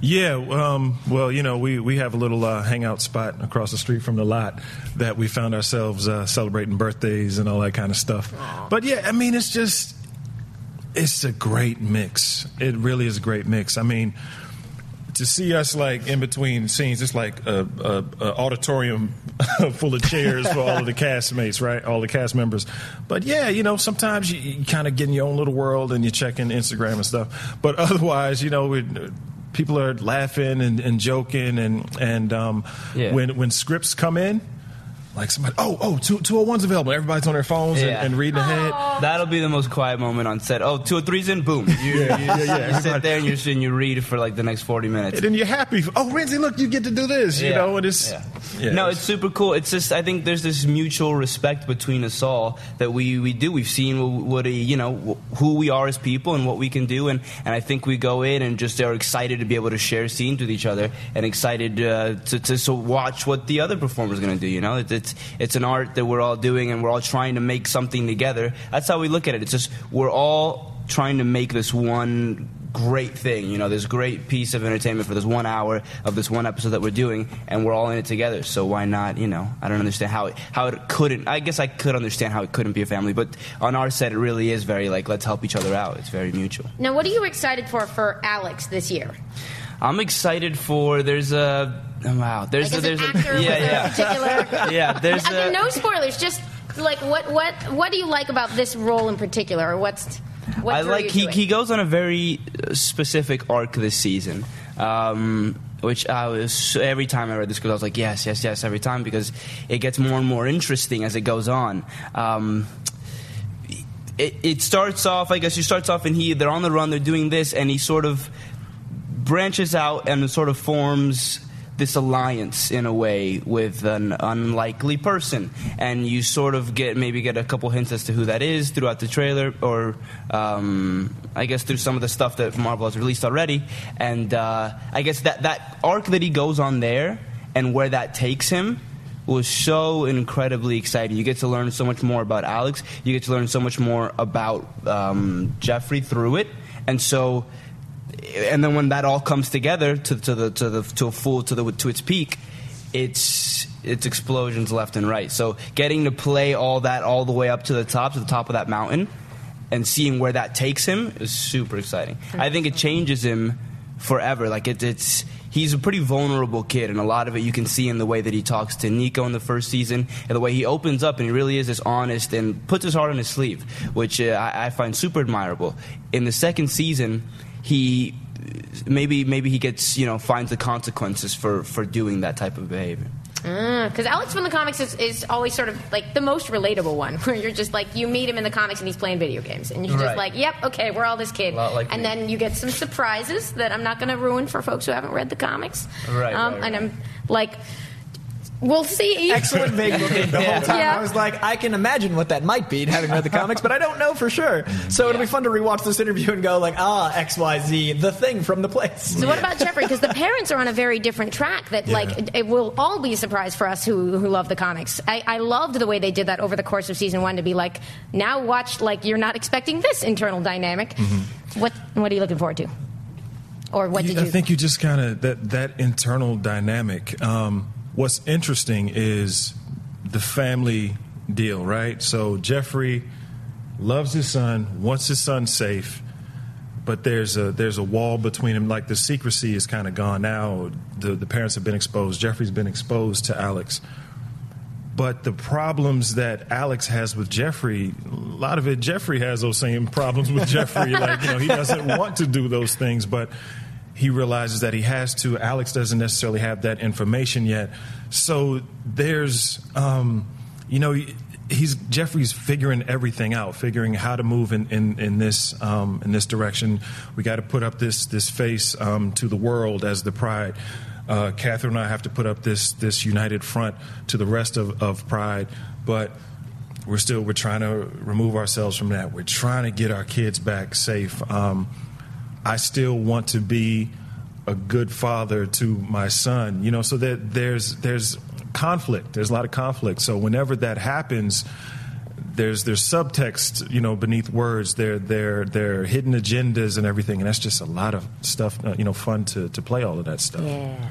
Yeah, um, well, you know, we, we have a little uh, hangout spot across the street from the lot that we found ourselves uh, celebrating birthdays and all that kind of stuff. But yeah, I mean, it's just, it's a great mix. It really is a great mix. I mean, to see us like in between scenes, it's like a, a, a auditorium full of chairs for all of the castmates, right? All the cast members. But yeah, you know, sometimes you, you kind of get in your own little world and you're checking Instagram and stuff. But otherwise, you know, we, people are laughing and, and joking, and and um, Yeah. when when scripts come in. Like somebody, oh, oh, two, 201's available. Everybody's on their phones and, Yeah. and reading ahead. That'll be the most quiet moment on set. Oh, two or three's in, boom. You, Yeah, yeah, yeah. you sit there and, you're, and you read for like the next 40 minutes. And then you're happy. Oh, Rhenzy, look, you get to do this, you know, and it's. yeah, no, it's super cool. It's just I think there's this mutual respect between us all that we, we do. We've seen what, what a, you know who we are as people and what we can do, and, and I think we go in and just are excited to be able to share scenes with each other and excited uh, to to so watch what the other performer's going to do. You know, it's, it's it's an art that we're all doing, and we're all trying to make something together. That's how we look at it. It's just we're all trying to make this one great thing. You know, this great piece of entertainment for this one hour of this one episode that we're doing, and we're all in it together. So why not? You know, I don't understand how it, how it couldn't. I guess I could understand how it couldn't be a family, but on our set, it really is very like let's help each other out. It's very mutual. Now, what are you excited for for Alex this year? I'm excited for there's a wow there's Like, a, there's an actor a yeah yeah particular- yeah there's a, no spoilers. Just like what what what do you like about this role in particular, or what's what I like he, it? he goes on a very uh, specific arc this season. Um, which I was every time I read this because I was like yes yes yes every time because it gets more and more interesting as it goes on. Um, it, it starts off I guess he starts off and he they're on the run they're doing this and he sort of branches out and sort of forms this alliance in a way with an unlikely person and you sort of get maybe get a couple hints as to who that is throughout the trailer or um, i guess through some of the stuff that marvel has released already and uh, i guess that, that arc that he goes on there and where that takes him was so incredibly exciting. You get to learn so much more about Alex. You get to learn so much more about um, Geoffrey through it, and so, and then when that all comes together to, to the to the to a full to the to its peak, it's it's explosions left and right. So getting to play all that all the way up to the top to the top of that mountain. and seeing where that takes him is super exciting. I think it changes him forever. Like it, it's he's a pretty vulnerable kid, and a lot of it you can see in the way that he talks to Nico in the first season, and the way he opens up, and he really is this honest and puts his heart on his sleeve, which uh, I, I find super admirable. In the second season, he maybe maybe he gets you know finds the consequences for for doing that type of behavior. Because Alex from the comics is, is always sort of like the most relatable one, where you're just like, you meet him in the comics and he's playing video games. And you're just Right. like, yep, okay, we're all this kid. like and me. then you get some surprises that I'm not going to ruin for folks who haven't read the comics. Right, Um, right, And I'm like, we'll see. Excellent vague looking the whole time. Yeah. I was like, I can imagine what that might be, having read the comics, but I don't know for sure. So it'll be fun to rewatch this interview and go like, ah, X Y Z, the thing from the place. So what about Geoffrey? Because the parents are on a very different track. That like it, it will all be a surprise for us who who love the comics. I, I loved the way they did that over the course of season one to be like, now watch like you're not expecting this internal dynamic. What what are you looking forward to? Or what did I you? I think you just kind of that that internal dynamic. Um, what's interesting is the family deal, right? So Geoffrey loves his son, wants his son safe, but there's a there's a wall between them. Like the secrecy is kind of gone now. The the parents have been exposed. Geoffrey's been exposed to Alex. But the problems that Alex has with Geoffrey, a lot of it, Geoffrey has those same problems with Geoffrey. like, you know, he doesn't want to do those things, but he realizes that he has to. Alex doesn't necessarily have that information yet. So there's, um, you know, he's Geoffrey's figuring everything out, figuring how to move in in, in this um, in this direction. We got to put up this this face um, to the world as the pride. Uh, Catherine and I have to put up this this united front to the rest of, of Pride, but we're still we're trying to remove ourselves from that. We're trying to get our kids back safe. Um, I still want to be a good father to my son, you know. So that there's there's conflict. There's a lot of conflict. So whenever that happens, there's there's subtext, you know, beneath words. There there there are hidden agendas and everything, and that's just a lot of stuff. Uh, you know, fun to to play all of that stuff. Yeah.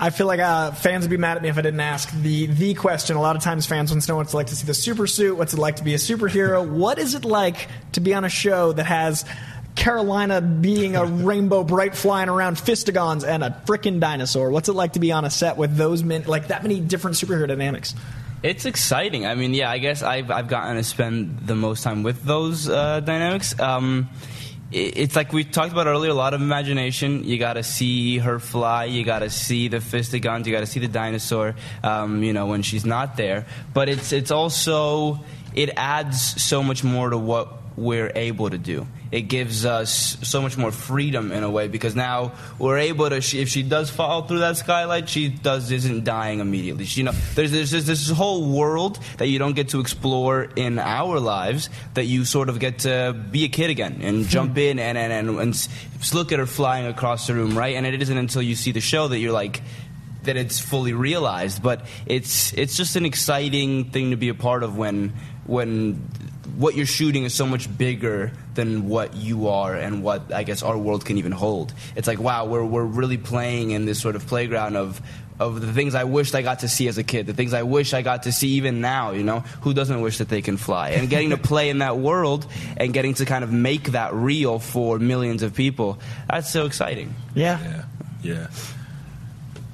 I feel like uh, fans would be mad at me if I didn't ask the the question. A lot of times, fans want to know what it's like to see the super suit. What's it like to be a superhero? what is it like to be on a show that has Carolina being a Rainbow Brite flying around fistigons and a frickin' dinosaur? What's it like to be on a set with those men, like that many different superhero dynamics? It's exciting. I mean, yeah, I guess I've, I've gotten to spend the most time with those uh, dynamics. Um, it- it's like we talked about earlier, a lot of imagination. You got to see her fly. You got to see the fistigons. You got to see the dinosaur. Um, you know when she's not there. But it's it's also it adds so much more to what we're able to do. It gives us so much more freedom in a way because now we're able to. She, if she does fall through that skylight, she does isn't dying immediately. She, you know, there's there's this, this whole world that you don't get to explore in our lives that you sort of get to be a kid again and hmm. jump in and and and, and look at her flying across the room, right? And it isn't until you see the show that you're like that it's fully realized. But it's it's just an exciting thing to be a part of when when what you're shooting is so much bigger than what you are and what I guess our world can even hold. It's like wow, we're we're really playing in this sort of playground of of the things I wished I got to see as a kid, the things I wish I got to see even now, you know? Who doesn't wish that they can fly? And getting to play in that world and getting to kind of make that real for millions of people, that's so exciting. Yeah. Yeah.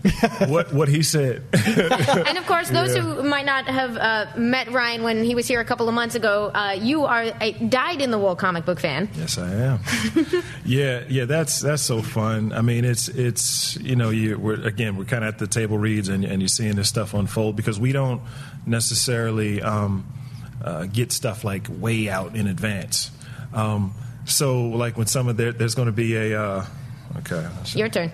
what what he said. and of course, those Yeah. who might not have uh, met Ryan when he was here a couple of months ago, uh, you are a dyed in the wool comic book fan. Yes, I am. yeah, yeah, that's that's so fun. I mean, it's it's you know, you we're again we're kind of at the table reads and and you're seeing this stuff unfold because we don't necessarily um, uh, get stuff like way out in advance. Um, so like when some of there, there's going to be a. Okay. Your turn.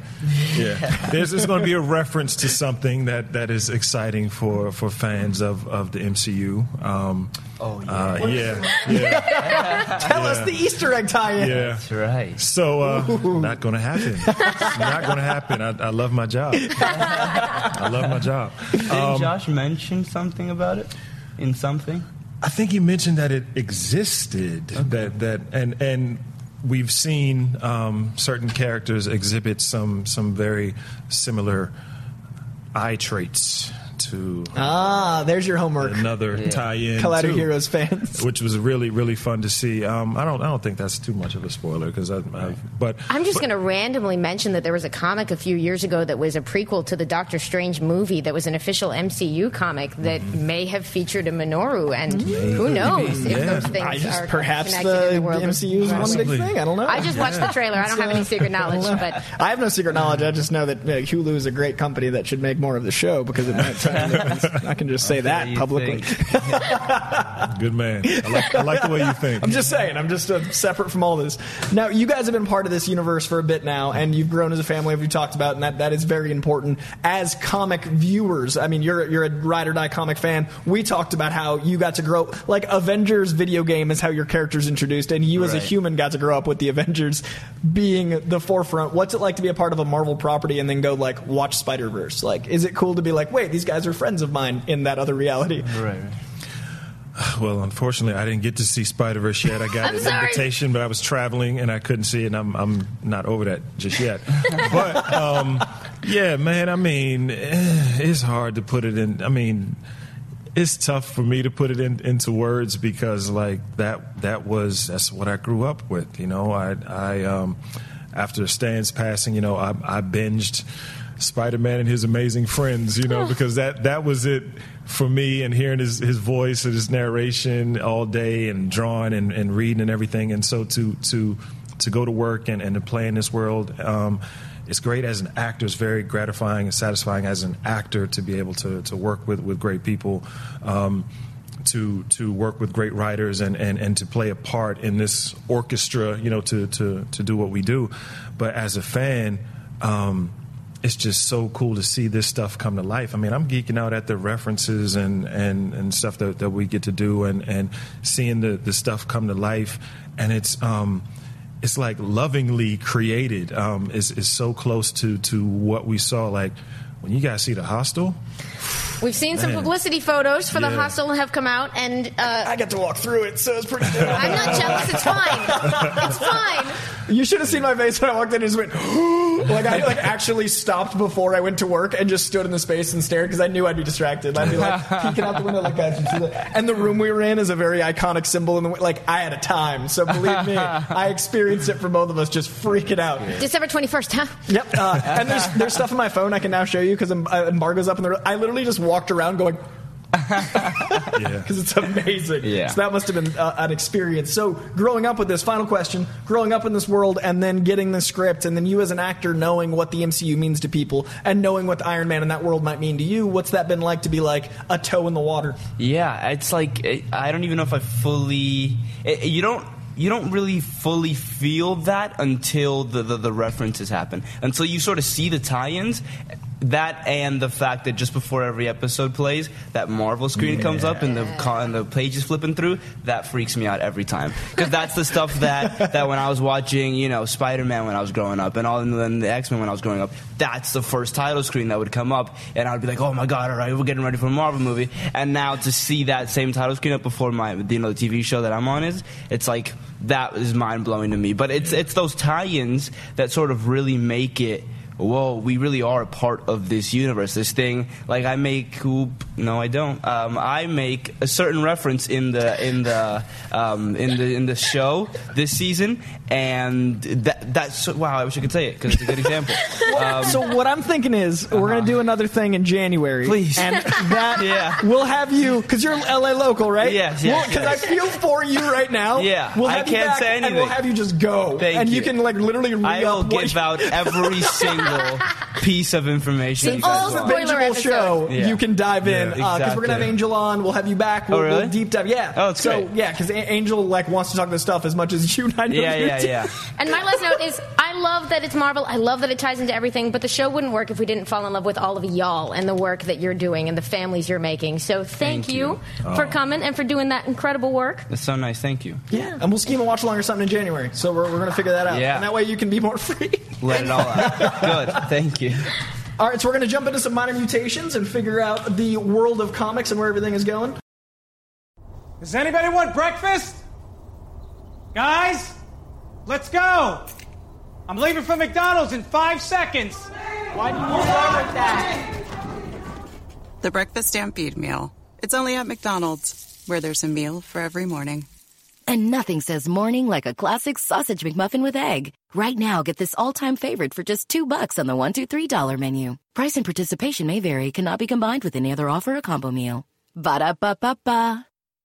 Yeah, there's, there's going to be a reference to something that, that is exciting for, for fans of, of the MCU. Um, oh yeah, uh, yeah, yeah. Tell us the Easter egg tie-in. Yeah, that's right. So, uh, not going to happen. not going to happen. I, I love my job. I love my job. Didn't Um, Josh mention something about it in something? I think he mentioned that it existed. That that and and we've seen um, certain characters exhibit some some very similar eye traits to Ah, there's your homework. another tie-in, Collider too, Heroes fans. which was really really fun to see. Um, I don't I don't think that's too much of a spoiler because I, I but I'm just going to randomly mention that there was a comic a few years ago that was a prequel to the Doctor Strange movie that was an official MCU comic that Mm-hmm. may have featured a Minoru, and who knows if Yeah. those things I just- are perhaps connected the in the world of MCU is one big thing. I don't know. I just watched the trailer. I don't have any secret knowledge, but I have no secret knowledge. I just know that uh, Hulu is a great company that should make more of the show because it might tie in difference. I can just say that publicly. Good man. I like, I like the way you think. I'm just saying. I'm just uh, separate from all this. Now, you guys have been part of this universe for a bit now, and you've grown as a family, as we talked about, and that, that is very important. As comic viewers, I mean, you're you're a ride or die comic fan. We talked about how you got to grow like Avengers video game is how your character's introduced, and you as a human got to grow up with the Avengers being the forefront. What's it like to be a part of a Marvel property and then go like watch Spider Verse? Like, is it cool to be like, wait, these guys are friends of mine in that other reality? Right. Well, unfortunately, I didn't get to see Spider Verse yet. I got I'm an sorry. invitation, but I was traveling and I couldn't see it. And I'm I'm not over that just yet. but um, yeah, man. I mean, eh, it's hard to put it in. I mean, it's tough for me to put it in, into words because like that that was that's what I grew up with. You know, I I um, after Stan's passing, you know, I, I binged. Spider-Man and his amazing friends, you know, because that that was it for me and hearing his, his voice and his narration all day and drawing and, and reading and everything. And so to to to go to work and, and to play in this world, um, it's great as an actor. It's very gratifying and satisfying as an actor to be able to, to work with, with great people. Um, to to work with great writers and, and, and to play a part in this orchestra, you know, to, to, to do what we do. But as a fan, um, it's just so cool to see this stuff come to life. I mean, I'm geeking out at the references and, and, and stuff that, that we get to do and, and seeing the, the stuff come to life. And it's um, it's like lovingly created. Um, is is so close to to what we saw. Like when you guys see the hostel, we've seen some publicity photos for the hostel have come out, and uh, I got to walk through it, so it's pretty. I'm not jealous. It's fine. It's fine. You should have seen my face when I walked in and just went, like I like actually stopped before I went to work and just stood in the space and stared because I knew I'd be distracted. I'd be like peeking out the window like guys. you see that? And the room we were in is a very iconic symbol in the like I had a time, so believe me, I experienced it for both of us, just freaking out. December 21st, huh? Yep. Uh, and there's there's stuff on my phone I can now show you because embargo's up in the. I literally just walked around going. Because it's amazing. Yeah. So that must have been uh, an experience. So growing up with this, final question, growing up in this world and then getting the script and then you as an actor knowing what the MCU means to people and knowing what the Iron Man in that world might mean to you, what's that been like to be like a toe in the water? Yeah, it's like it, I don't even know if I fully. It, you don't. You don't really fully feel that until the, the, the references happen. Until you sort of see the tie-ins. That and the fact that just before every episode plays, that Marvel screen comes up and the and the page is flipping through. That freaks me out every time because that's the stuff that that when I was watching, you know, Spider Man when I was growing up, and all and then the X Men when I was growing up. That's the first title screen that would come up, and I'd be like, oh my god, all right, we're getting ready for a Marvel movie. And now to see that same title screen up before my you know the TV show that I'm on is, it's like that is mind blowing to me. But it's it's those tie-ins that sort of really make it whoa, we really are a part of this universe, this thing. Like I make, oop, no, I don't. Um, I make a certain reference in the in the um, in the in the show this season, and that that's wow. I wish I could say it because it's a good example. Um, so what I'm thinking is we're gonna do another thing in January, Please. and that Yeah. we'll have you because you're LA local, right? Yes, yes, Because yes. I feel for you right now. Yeah, we'll I have you can't back, say and we'll have you just go, Thank and you. you. can like literally I will give you- out every single piece of information. you guys all the want. bingeable show, Yeah. you can dive in Yeah, uh, because we're gonna have exactly. Angel on. We'll have you back. We'll, Oh, really? we'll deep dive. Yeah. Oh, it's so great. yeah, because Angel like wants to talk this stuff as much as you. and I know Yeah, you yeah, do. yeah. And my last note is I love that it's Marvel. I love that it ties into everything, but the show wouldn't work if we didn't fall in love with all of y'all and the work that you're doing and the families you're making. So thank, Thank you, you. for Oh. coming and for doing that incredible work. That's so nice. Thank you. Yeah, and we'll scheme a watch along or something in January. So we're, we're gonna figure that out. Yeah. and that way you can be more free. Let it all out. Good. Thank you. All right, so we're going to jump into some minor mutations and figure out the world of comics and where everything is going. Does anybody want breakfast? Guys, let's go. I'm leaving for McDonald's in five seconds. Why do you start like that? The Breakfast Stampede Meal. It's only at McDonald's, where there's a meal for every morning. And nothing says morning like a classic sausage McMuffin with egg. Right now, get this all-time favorite for just two bucks on the one, two, three dollar menu. Price and participation may vary. Cannot be combined with any other offer or combo meal. Ba da ba ba ba.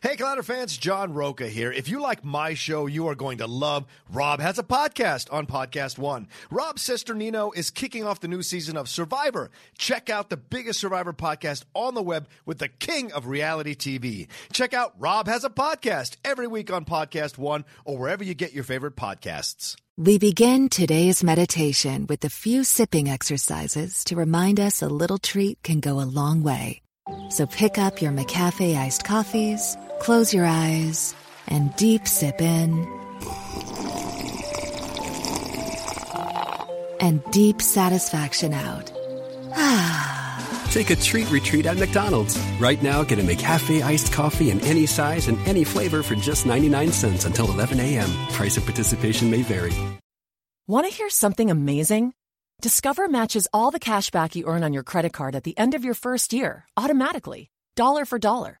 Hey, Collider fans, John Rocha here. If you like my show, you are going to love Rob has a podcast on Podcast One. Rob Cesternino is kicking off the new season of Survivor. Check out the biggest Survivor podcast on the web with the king of reality TV. Check out Rob has a podcast every week on Podcast One or wherever you get your favorite podcasts. We begin today's meditation with a few sipping exercises to remind us a little treat can go a long way. So pick up your McCafe iced coffees, close your eyes, and deep sip in. And deep satisfaction out. Ah. Take a treat retreat at McDonald's. Right now, get a McCafe iced coffee in any size and any flavor for just 99 cents until 11 a.m. Price of participation may vary. Want to hear something amazing? Discover matches all the cash back you earn on your credit card at the end of your first year automatically, dollar for dollar,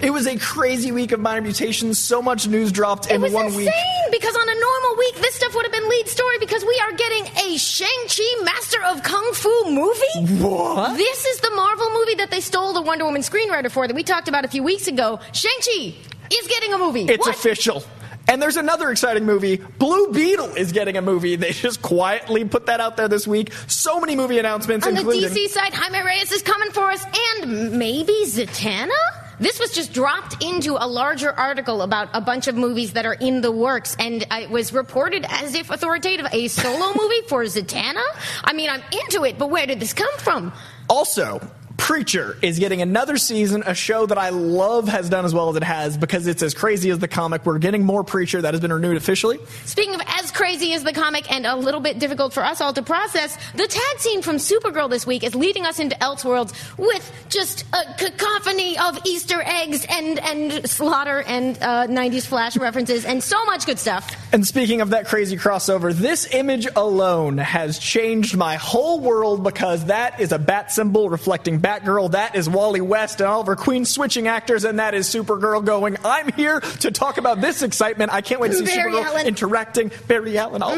It was a crazy week of minor mutations. So much news dropped in it was one insane week. because on a normal week, this stuff would have been lead story because we are getting a Shang-Chi Master of Kung Fu movie. What? This is the Marvel movie that they stole the Wonder Woman screenwriter for that we talked about a few weeks ago. Shang-Chi is getting a movie. It's What? official. And there's another exciting movie. Blue Beetle is getting a movie. They just quietly put that out there this week. So many movie announcements, On the. DC side, Jaime Reyes is coming for us, and maybe Zatanna? This was just dropped into a larger article about a bunch of movies that are in the works, and it was reported as if authoritative a solo movie for Zatanna. I mean, I'm into it, but where did this come from? Also, Preacher is getting another season, a show that I love has done as well as it has because it's as crazy as the comic. We're getting more Preacher that has been renewed officially. Speaking of as crazy as the comic and a little bit difficult for us all to process, the tag scene from Supergirl this week is leading us into Elseworlds with just a cacophony of Easter eggs and, and slaughter and uh, 90s Flash references and so much good stuff. And speaking of that crazy crossover, this image alone has changed my whole world because that is a bat symbol reflecting Batgirl. That is Wally West and Oliver Queen switching actors, and that is Supergirl going. I'm here to talk about this excitement. I can't wait to see Barry Supergirl Allen. interacting. Barry Allen, all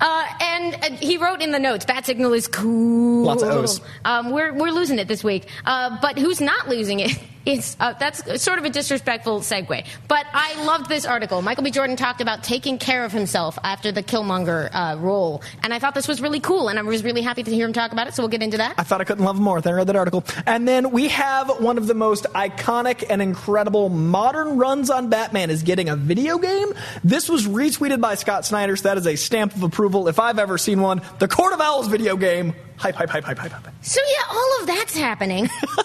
Uh, and uh, he wrote in the notes, "Bat signal is cool." Lots of O's. Um, we're we're losing it this week. Uh, but who's not losing it? Is uh, that's sort of a disrespectful segue. But I loved this article. Michael B. Jordan talked about taking care of himself after the Killmonger uh, role, and I thought this was really cool, and I was really happy to hear him talk about it. So we'll get into that. I thought I couldn't love him more. Then I read that article. And then we have one of the most iconic and incredible modern runs on Batman is getting a video game. This was retweeted by Scott Snyder, so that is a stamp of approval if I've ever seen one. The Court of Owls video game. Hype, hype, hype, hype, hype, hype. So yeah, all of that's happening.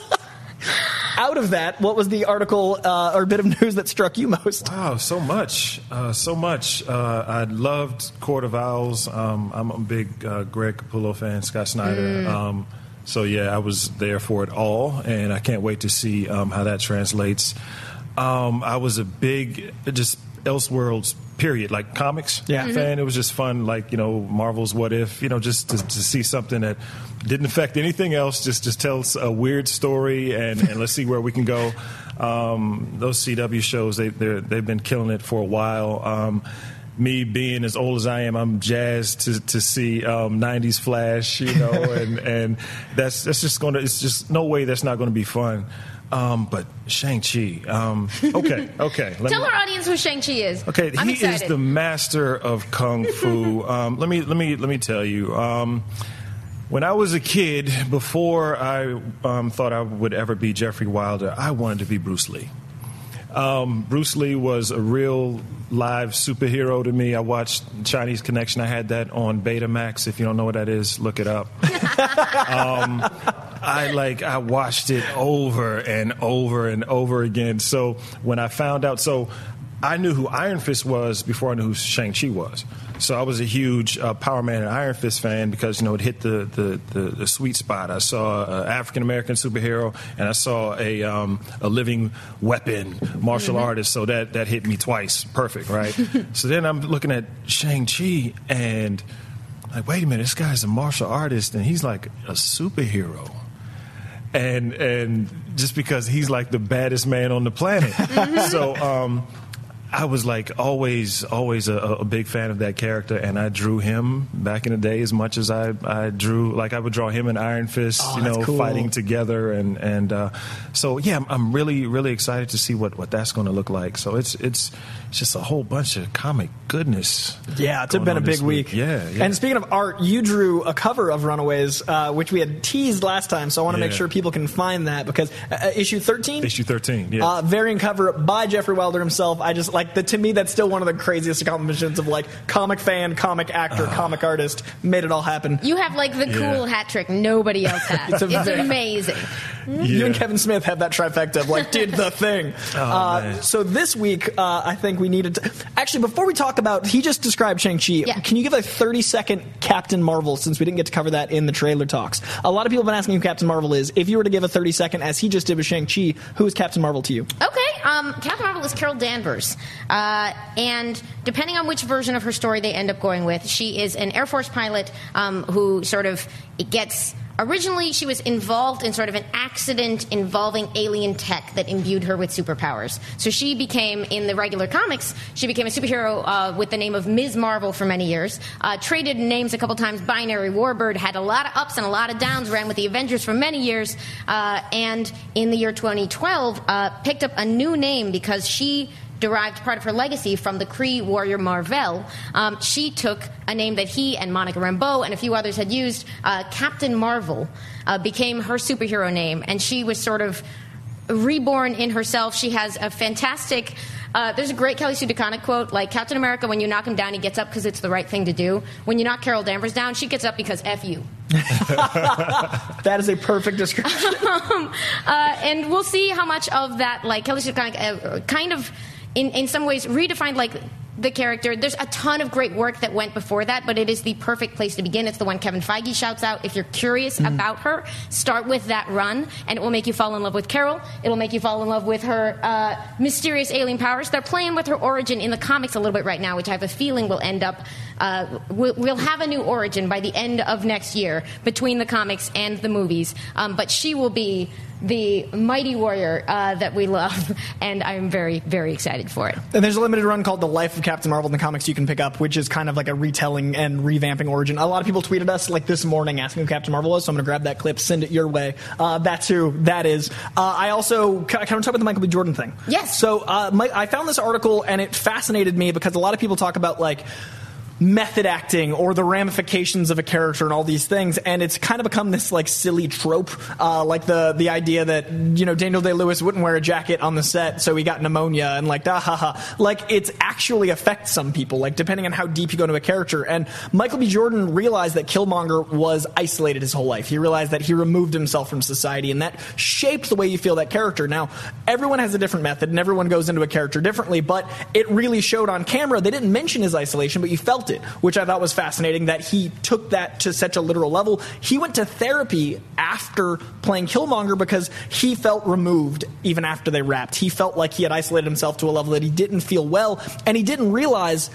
Out of that, what was the article uh, or bit of news that struck you most? Wow, so much, uh, so much. Uh, I loved Court of Owls. Um, I'm a big uh, Greg Capullo fan, Scott Snyder. Mm. Um, so yeah, I was there for it all, and I can't wait to see um, how that translates. Um, I was a big just Elseworlds period, like comics Yeah. Fan. It was just fun, like you know Marvel's What If, you know, just to, to see something that didn't affect anything else. Just just tells a weird story, and, and let's see where we can go. Um, those CW shows, they they're, they've been killing it for a while. Um, me being as old as I am, I'm jazzed to to see um, '90s Flash, you know, and and that's that's just going to. It's just no way that's not going to be fun. Um, but Shang Chi. Um, okay, okay. let Tell me- our audience who Shang-Chi is. Okay, I'm he excited. is the master of kung fu. um, let me let me let me tell you. Um, when I was a kid, before I um, thought I would ever be Geoffrey Wilder, I wanted to be Bruce Lee. Um, Bruce Lee was a real live superhero to me. I watched Chinese Connection. I had that on Betamax. If you don't know what that is, look it up. I like I watched it over and over and over again. So when I found out, so I knew who Iron Fist was before I knew who Shang Chi was. So I was a huge uh, Power Man and Iron Fist fan because you know it hit the the, the, the sweet spot. I saw an African American superhero and I saw a um, a living weapon martial Mhm. artist. So that that hit me twice. Perfect, right? so then I'm looking at Shang Chi and like, wait a minute, this guy's a martial artist and he's like a superhero. And and just because he's like the baddest man on the planet. so um I was like always, always a, a big fan of that character, and I drew him back in the day as much as I, I drew. Like I would draw him and Iron Fist, Oh, you know, cool. fighting together, and and uh, so yeah, I'm, I'm really, really excited to see what, what that's going to look like. So it's it's it's just a whole bunch of comic goodness. Yeah, it's been a big week. Yeah, yeah. And speaking of art, you drew a cover of Runaways, uh, which we had teased last time. So I want to make sure people can find that because uh, uh, issue thirteen, issue thirteen, yeah. uh, variant cover by Geoffrey Wilder himself. I just like that. To me, that's still one of the craziest accomplishments of like comic fan, comic actor, uh-huh. comic artist. Made it all happen. You have like the Yeah. cool hat trick nobody else has. It's it's, a very- amazing. You and Kevin Smith have that trifecta of like did the thing. Oh, uh, so this week, uh, I think we needed to actually before we talk about he just described Shang Chi. Can you give a thirty second Captain Marvel since we didn't get to cover that in the trailer talks? A lot of people have been asking who Captain Marvel is. If you were to give a thirty second, as he just did with Shang Chi, who is Captain Marvel to you? Okay, um, Captain Marvel is Carol Danvers. Uh, and depending on which version of her story they end up going with, she is an Air Force pilot um, who sort of gets. Originally, she was involved in sort of an accident involving alien tech that imbued her with superpowers. So she became, in the regular comics, she became a superhero uh, with the name of Ms. Marvel for many years. Uh, traded names a couple times, Binary Warbird, had a lot of ups and a lot of downs, ran with the Avengers for many years, uh, and in the year 2012, uh, picked up a new name because she derived part of her legacy from the Kree warrior Mar-Vell. Um, she took a name that he and Monica Rambeau and a few others had used. Uh, Captain Marvel uh, became her superhero name, and she was sort of reborn in herself. She has a fantastic. Uh, there's a great Kelly Sue DeConnick quote, like Captain America, when you knock him down, he gets up because it's the right thing to do. When you knock Carol Danvers down, she gets up because F you. that is a perfect description. um, uh, and we'll see how much of that, like Kelly Sue DeConnick, uh, kind of, in, in some ways, redefined like the character. There's a ton of great work that went before that, but it is the perfect place to begin. It's the one Kevin Feige shouts out. If you're curious about her, start with that run, and it will make you fall in love with Carol. It'll make you fall in love with her uh, mysterious alien powers. They're playing with her origin in the comics a little bit right now, which I have a feeling will end up. Uh, we'll, we'll have a new origin by the end of next year between the comics and the movies. Um, but she will be the mighty warrior uh, that we love, and I'm very, very excited for it. And there's a limited run called The Life of Captain Marvel in the comics you can pick up, which is kind of like a retelling and revamping origin. A lot of people tweeted us like this morning asking who Captain Marvel was, so I'm going to grab that clip, send it your way. Uh, that's who that is. Uh, I also kind of talk about the Michael B. Jordan thing. Yes. So uh, my, I found this article and it fascinated me because a lot of people talk about like method acting or the ramifications of a character and all these things. And it's kind of become this like silly trope uh, like the the idea that you know Daniel Day Lewis wouldn't wear a jacket on the set so he got pneumonia and like da ha ha. Like it's actually affects some people like depending on how deep you go into a character. And Michael B. Jordan realized that Killmonger was isolated his whole life. He realized that he removed himself from society and that shaped the way you feel that character. Now everyone has a different method and everyone goes into a character differently but it really showed on camera. They didn't mention his isolation but you felt which I thought was fascinating that he took that to such a literal level. He went to therapy after playing Killmonger because he felt removed even after they wrapped. He felt like he had isolated himself to a level that he didn't feel well, and he didn't realize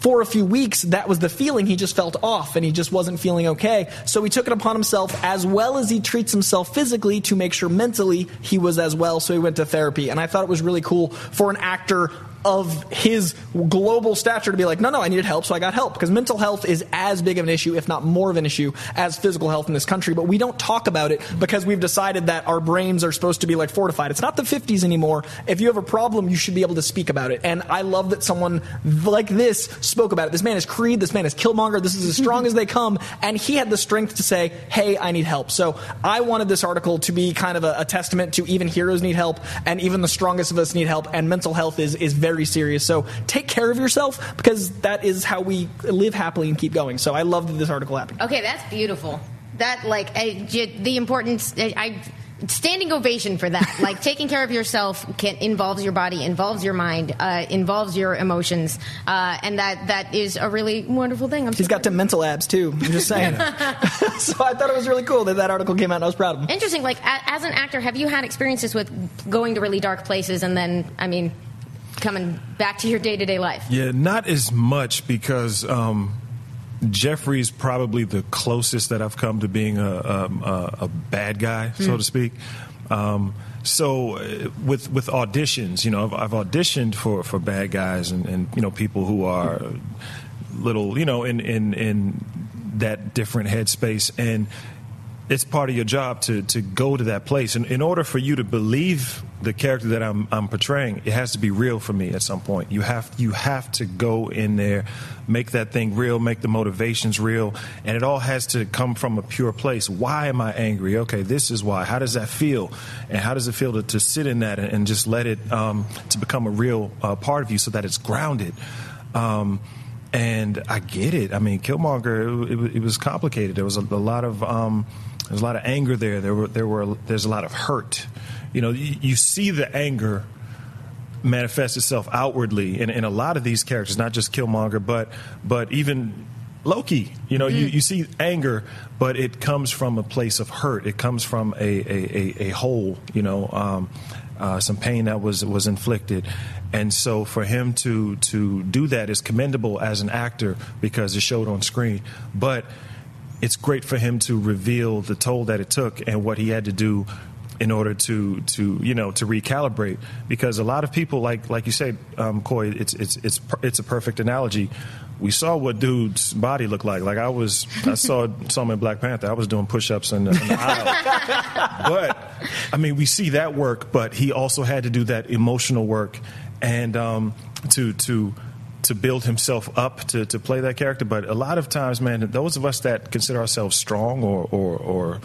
for a few weeks that was the feeling he just felt off and he just wasn't feeling okay so he took it upon himself as well as he treats himself physically to make sure mentally he was as well so he went to therapy and i thought it was really cool for an actor of his global stature to be like, no, no, I needed help, so I got help. Because mental health is as big of an issue, if not more of an issue, as physical health in this country. But we don't talk about it because we've decided that our brains are supposed to be like fortified. It's not the 50s anymore. If you have a problem, you should be able to speak about it. And I love that someone like this spoke about it. This man is Creed. This man is Killmonger. This is as strong as they come. And he had the strength to say, hey, I need help. So I wanted this article to be kind of a, a testament to even heroes need help and even the strongest of us need help. And mental health is, is very serious. So take care of yourself because that is how we live happily and keep going. So I love that this article happened. Okay, that's beautiful. That like I, j- the importance. I, I standing ovation for that. like taking care of yourself can, involves your body, involves your mind, uh, involves your emotions, uh, and that that is a really wonderful thing. I'm He's got them mental abs too. I'm just saying. so I thought it was really cool that that article came out. and I was proud of him. Interesting. Like a, as an actor, have you had experiences with going to really dark places and then, I mean, coming back to your day to day life? Yeah, not as much because um, Geoffrey's probably the closest that I've come to being a, a, a, a bad guy, so Hmm. to speak. Um, so uh, with with auditions, you know, I've, I've auditioned for, for bad guys and, and you know people who are little, you know, in in in that different headspace and it's part of your job to, to go to that place. And in order for you to believe the character that I'm, I'm portraying, it has to be real for me at some point. You have you have to go in there, make that thing real, make the motivations real, and it all has to come from a pure place. Why am I angry? Okay, this is why. How does that feel? And how does it feel to, to sit in that and, and just let it um, to become a real uh, part of you so that it's grounded? Um, and I get it. I mean, Killmonger, it, it, it was complicated. There was a, a lot of um, there's a lot of anger there. There were there were there's a lot of hurt. You know, you, you see the anger manifest itself outwardly in, in a lot of these characters, not just Killmonger, but but even Loki. You know, you, you see anger, but it comes from a place of hurt. It comes from a a, a, a hole. You know, um, uh, some pain that was was inflicted, and so for him to to do that is commendable as an actor because it showed on screen, but it's great for him to reveal the toll that it took and what he had to do in order to to you know to recalibrate. Because a lot of people like like you said um, Coy it's it's it's it's a perfect analogy. We saw what dude's body looked like. Like I was I saw him in Black Panther. I was doing push-ups in the, in the aisle. But I mean we see that work but he also had to do that emotional work. And um, to to to build himself up to, to play that character. But a lot of times, man, those of us that consider ourselves strong or, or, or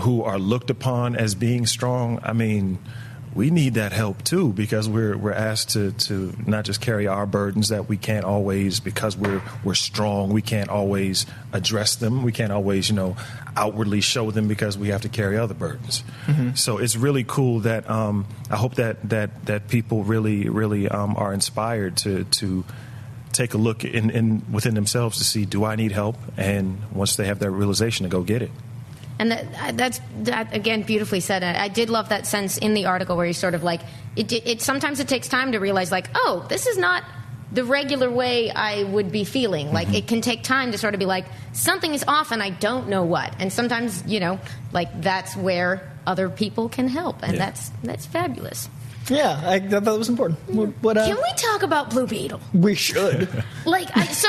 who are looked upon as being strong, I mean, we need that help too because we're we're asked to, to not just carry our burdens that we can't always because we're we're strong we can't always address them. We can't always you know outwardly show them because we have to carry other burdens. Mhm. so it's really cool that um, I hope that that that people really really um, are inspired to to take a look in, in within themselves to see do I need help? And once they have that realization to go get it And that, that's that again beautifully said. I, I did love that sense in the article where you sort of like it, it. Sometimes it takes time to realize like, oh, this is not the regular way I would be feeling. Like mm-hmm. it can take time to sort of be like something is off and I don't know what. And sometimes you know, like that's where other people can help, and Yeah. that's that's fabulous. Yeah, I, I thought that was important. What, what, uh, Can we talk about Blue Beetle? we should. Like, I, so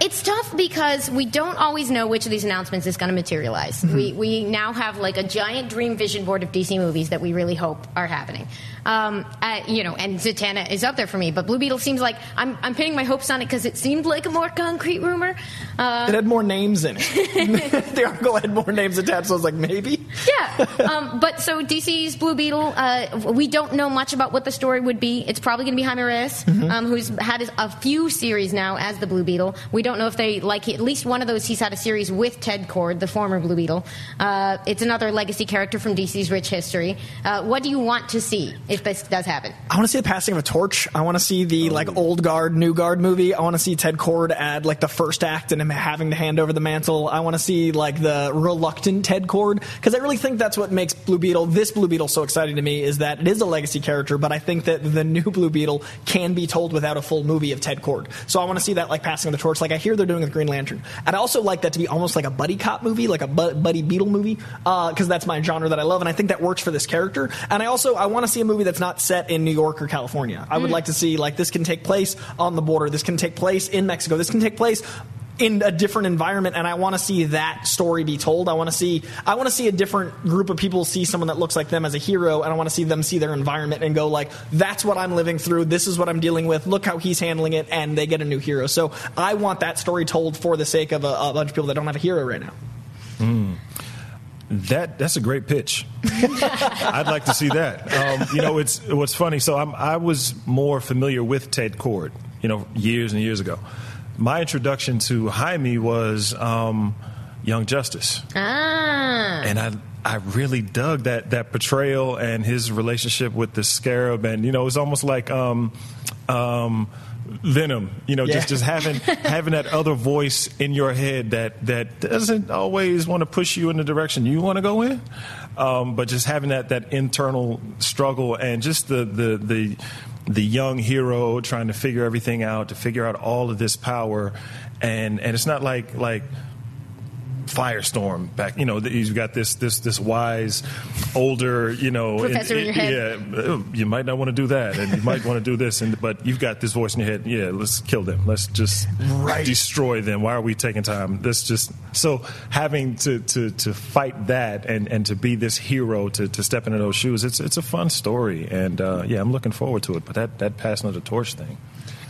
it's tough because we don't always know which of these announcements is going to materialize. Mhm. We, we now have like a giant dream vision board of DC movies that we really hope are happening. Um, uh, you know, and Zatanna is up there for me, but Blue Beetle seems like I'm, I'm pinning my hopes on it because it seemed like a more concrete rumor. Uh, it had more names in it. the article had more names attached, so I was like, maybe? yeah. Um, but so DC's Blue Beetle, uh, we don't know much about what the story would be. It's probably going to be Jaime Reyes, Mhm. um, who's had his- a few series now as the Blue Beetle. We don't know if they like at least one of those. He's had a series with Ted Kord, the former Blue Beetle. Uh, it's another legacy character from DC's rich history. Uh, what do you want to see if this does happen? I want to see the passing of a torch. I want to see the like old guard, new guard movie. I want to see Ted Kord add like the first act and him having to hand over the mantle. I want to see like the reluctant Ted Kord because I really think that's what makes Blue Beetle this Blue Beetle so exciting to me is that it is a legacy character character, but I think that the new Blue Beetle can be told without a full movie of Ted Kord. So I want to see that like passing of the torch, like I hear they're doing with Green Lantern. And I also like that to be almost like a buddy cop movie, like a bu- buddy Beetle movie, because that's my genre that I love, and I think that works for this character. And I also I want to see a movie that's not set in New York or California. I would Mm. like to see like this can take place on the border, this can take place in Mexico, this can take place in a different environment and I want to see that story be told. I want to see I want to see a different group of people see someone that looks like them as a hero and I want to see them see their environment and go like that's what I'm living through. This is what I'm dealing with. Look how he's handling it and they get a new hero. So I want that story told for the sake of a, a bunch of people that don't have a hero right now. Mm. That that's a great pitch. I'd like to see that. Um, you know, it's what's funny. So I'm, I was more familiar with Ted Kord, you know, years and years ago. My introduction to Jaime was um, Young Justice, Ah. and I I really dug that that portrayal and his relationship with the Scarab, and you know, it was almost like. Um, um, Venom, you know, Yeah. just just having having that other voice in your head that that doesn't always want to push you in the direction you want to go in, um, but just having that that internal struggle and just the the the the young hero trying to figure everything out, to figure out all of this power, and and it's not like like Firestorm back. You know, you've got this this this wise, older, you know, Professor in your head. yeah, uh, you might not want to do that, and you might want to do this, and but you've got this voice in your head. Yeah, let's kill them. Let's just destroy them. Why are we taking time? Let's just so having to to to fight that and and to be this hero to to step into those shoes. It's it's a fun story, and uh, yeah, I'm looking forward to it. But that that passing of the torch thing.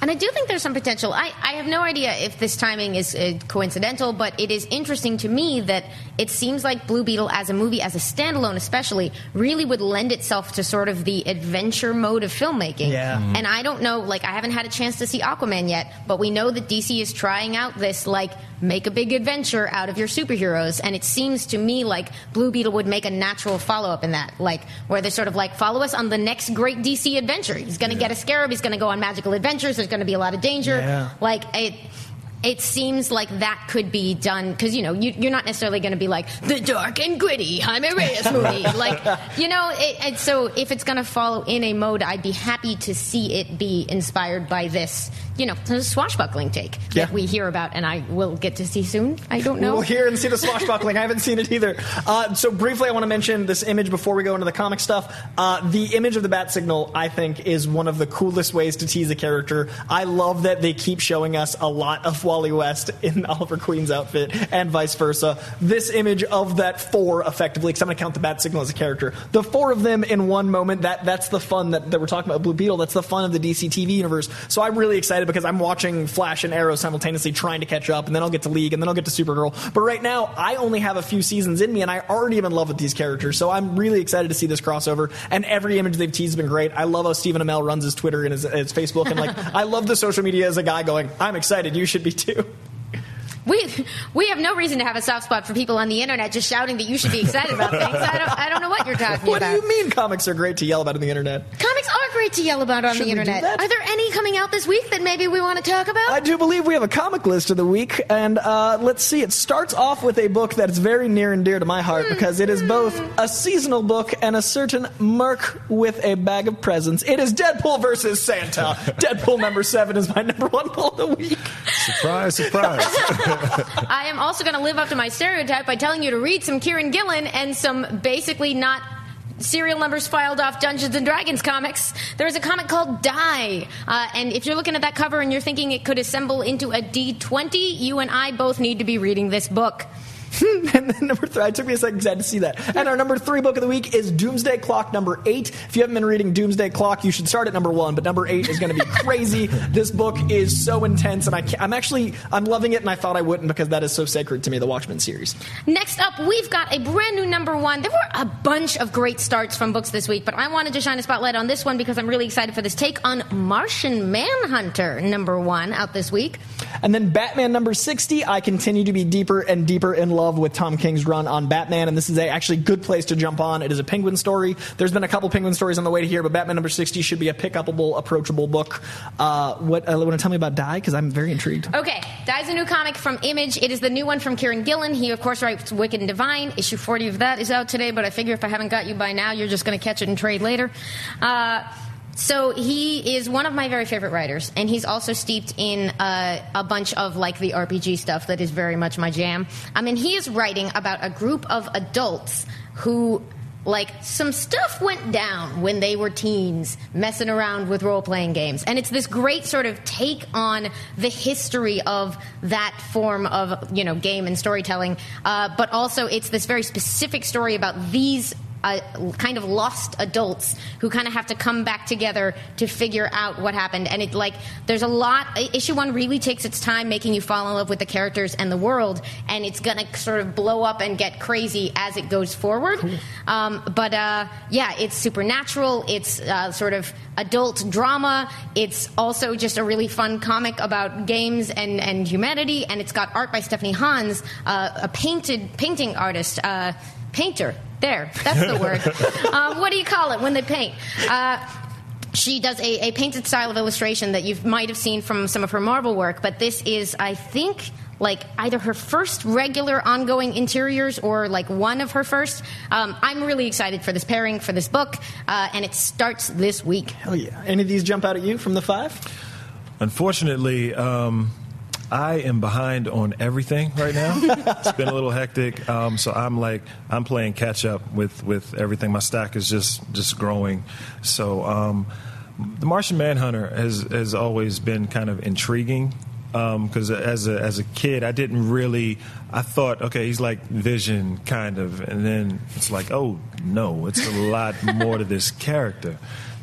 And I do think there's some potential. I, I have no idea if this timing is uh, coincidental, but it is interesting to me that it seems like Blue Beetle as a movie, as a standalone especially, really would lend itself to sort of the adventure mode of filmmaking. Yeah. Mhm. And I don't know, like, I haven't had a chance to see Aquaman yet, but we know that DC is trying out this, like, make a big adventure out of your superheroes. And it seems to me like Blue Beetle would make a natural follow up in that, like, where they're sort of like, follow us on the next great DC adventure. He's going to get a scarab, he's going to go on magical adventures, there's going to be a lot of danger. Yeah. Like, it. It seems like that could be done because you know you, you're not necessarily going to be like the dark and gritty Jaime Reyes movie, like you know. It, so if it's going to follow in a mode, I'd be happy to see it be inspired by this, you know, the swashbuckling take Yeah. that we hear about, and I will get to see soon. I don't know. We'll hear and see the swashbuckling. I haven't seen it either. Uh, so briefly, I want to mention this image before we go into the comic stuff. Uh, the image of the bat signal, I think, is one of the coolest ways to tease a character. I love that they keep showing us a lot of Wally West in Oliver Queen's outfit and vice versa. This image of that four, effectively, because I'm going to count the bat signal as a character. The four of them in one moment. That that's the fun that, that we're talking about. Blue Beetle. That's the fun of the DC TV universe. So I'm really excited because I'm watching Flash and Arrow simultaneously trying to catch up, and then I'll get to League, and then I'll get to Supergirl. But right now, I only have a few seasons in me, and I already am in love with these characters. So I'm really excited to see this crossover. And every image they've teased has been great. I love how Stephen Amell runs his Twitter and his, his Facebook, and like I love the social media as a guy going, "I'm excited. You should be too." We we have no reason to have a soft spot for people on the internet just shouting that you should be excited about things. I don't I don't know what you're talking What about. What do you mean comics are great to yell about on the internet? Comics are great to yell about on Should the we do internet. that? Are there any coming out this week that maybe we want to talk about? I do believe we have a comic list of the week, and uh, let's see. It starts off with a book that's very near and dear to my heart because it is both a seasonal book and a certain mark with a bag of presents. It is Deadpool versus Santa. Deadpool number seven is my number one pull of the week. Surprise, surprise. I am also going to live up to my stereotype by telling you to read some Kieron Gillen and some basically not serial numbers filed off Dungeons and Dragons comics. There's a comic called Die, uh, and if you're looking at that cover and you're thinking it could assemble into a D20, you and I both need to be reading this book. and then number three, it took me a second 'cause I had to see that. And our number three book of the week is Doomsday Clock number eight. If you haven't been reading Doomsday Clock, you should start at number one, but number eight is going to be crazy. this book is so intense, and I can't, I'm actually I'm loving it, and I thought I wouldn't because that is so sacred to me, the Watchmen series. Next up, we've got a brand new number one. There were a bunch of great starts from books this week, but I wanted to shine a spotlight on this one because I'm really excited for this take on Martian Manhunter, number one, out this week. And then Batman number 60, I continue to be deeper and deeper in love with Tom King's run on Batman, and this is a actually good place to jump on. It is a Penguin story. There's been a couple Penguin stories on the way to here, but Batman number 60 should be a pick upable, approachable book. Uh, what uh, want to tell me about Die? Because I'm very intrigued. Okay, Die's a new comic from Image. It is the new one from Kieron Gillen. He, of course, writes Wicked and Divine. Issue 40 of that is out today, but I figure if I haven't got you by now, you're just going to catch it and trade later. Uh, so he is one of my very favorite writers, and he's also steeped in uh, a bunch of like the RPG stuff that is very much my jam. I mean, he is writing about a group of adults who like some stuff went down when they were teens messing around with role-playing games and it's this great sort of take on the history of that form of you know game and storytelling uh, but also it's this very specific story about these uh, kind of lost adults who kind of have to come back together to figure out what happened. And it like there's a lot. Issue one really takes its time making you fall in love with the characters and the world, and it's gonna sort of blow up and get crazy as it goes forward. Cool. Um, but uh, yeah, it's supernatural. It's uh, sort of adult drama. It's also just a really fun comic about games and, and humanity, and it's got art by Stephanie Hans, uh, a painted painting artist, uh, painter there, that's the word. uh, what do you call it when they paint? Uh, she does a, a, painted style of illustration that you might have seen from some of her Marvel work, but this is, I think, like either her first regular ongoing interiors or like one of her first. Um, I'm really excited for this pairing for this book, uh, and it starts this week. Hell yeah! Any of these jump out at you from the five? Unfortunately, um, I am behind on everything right now. it's been a little hectic, um, so I'm like I'm playing catch up with with everything. My stack is just just growing. So um, the Martian Manhunter has has always been kind of intriguing because um, as a as a kid, I didn't really. I thought, okay, he's like Vision, kind of, and then it's like, oh no, it's a lot more to this character.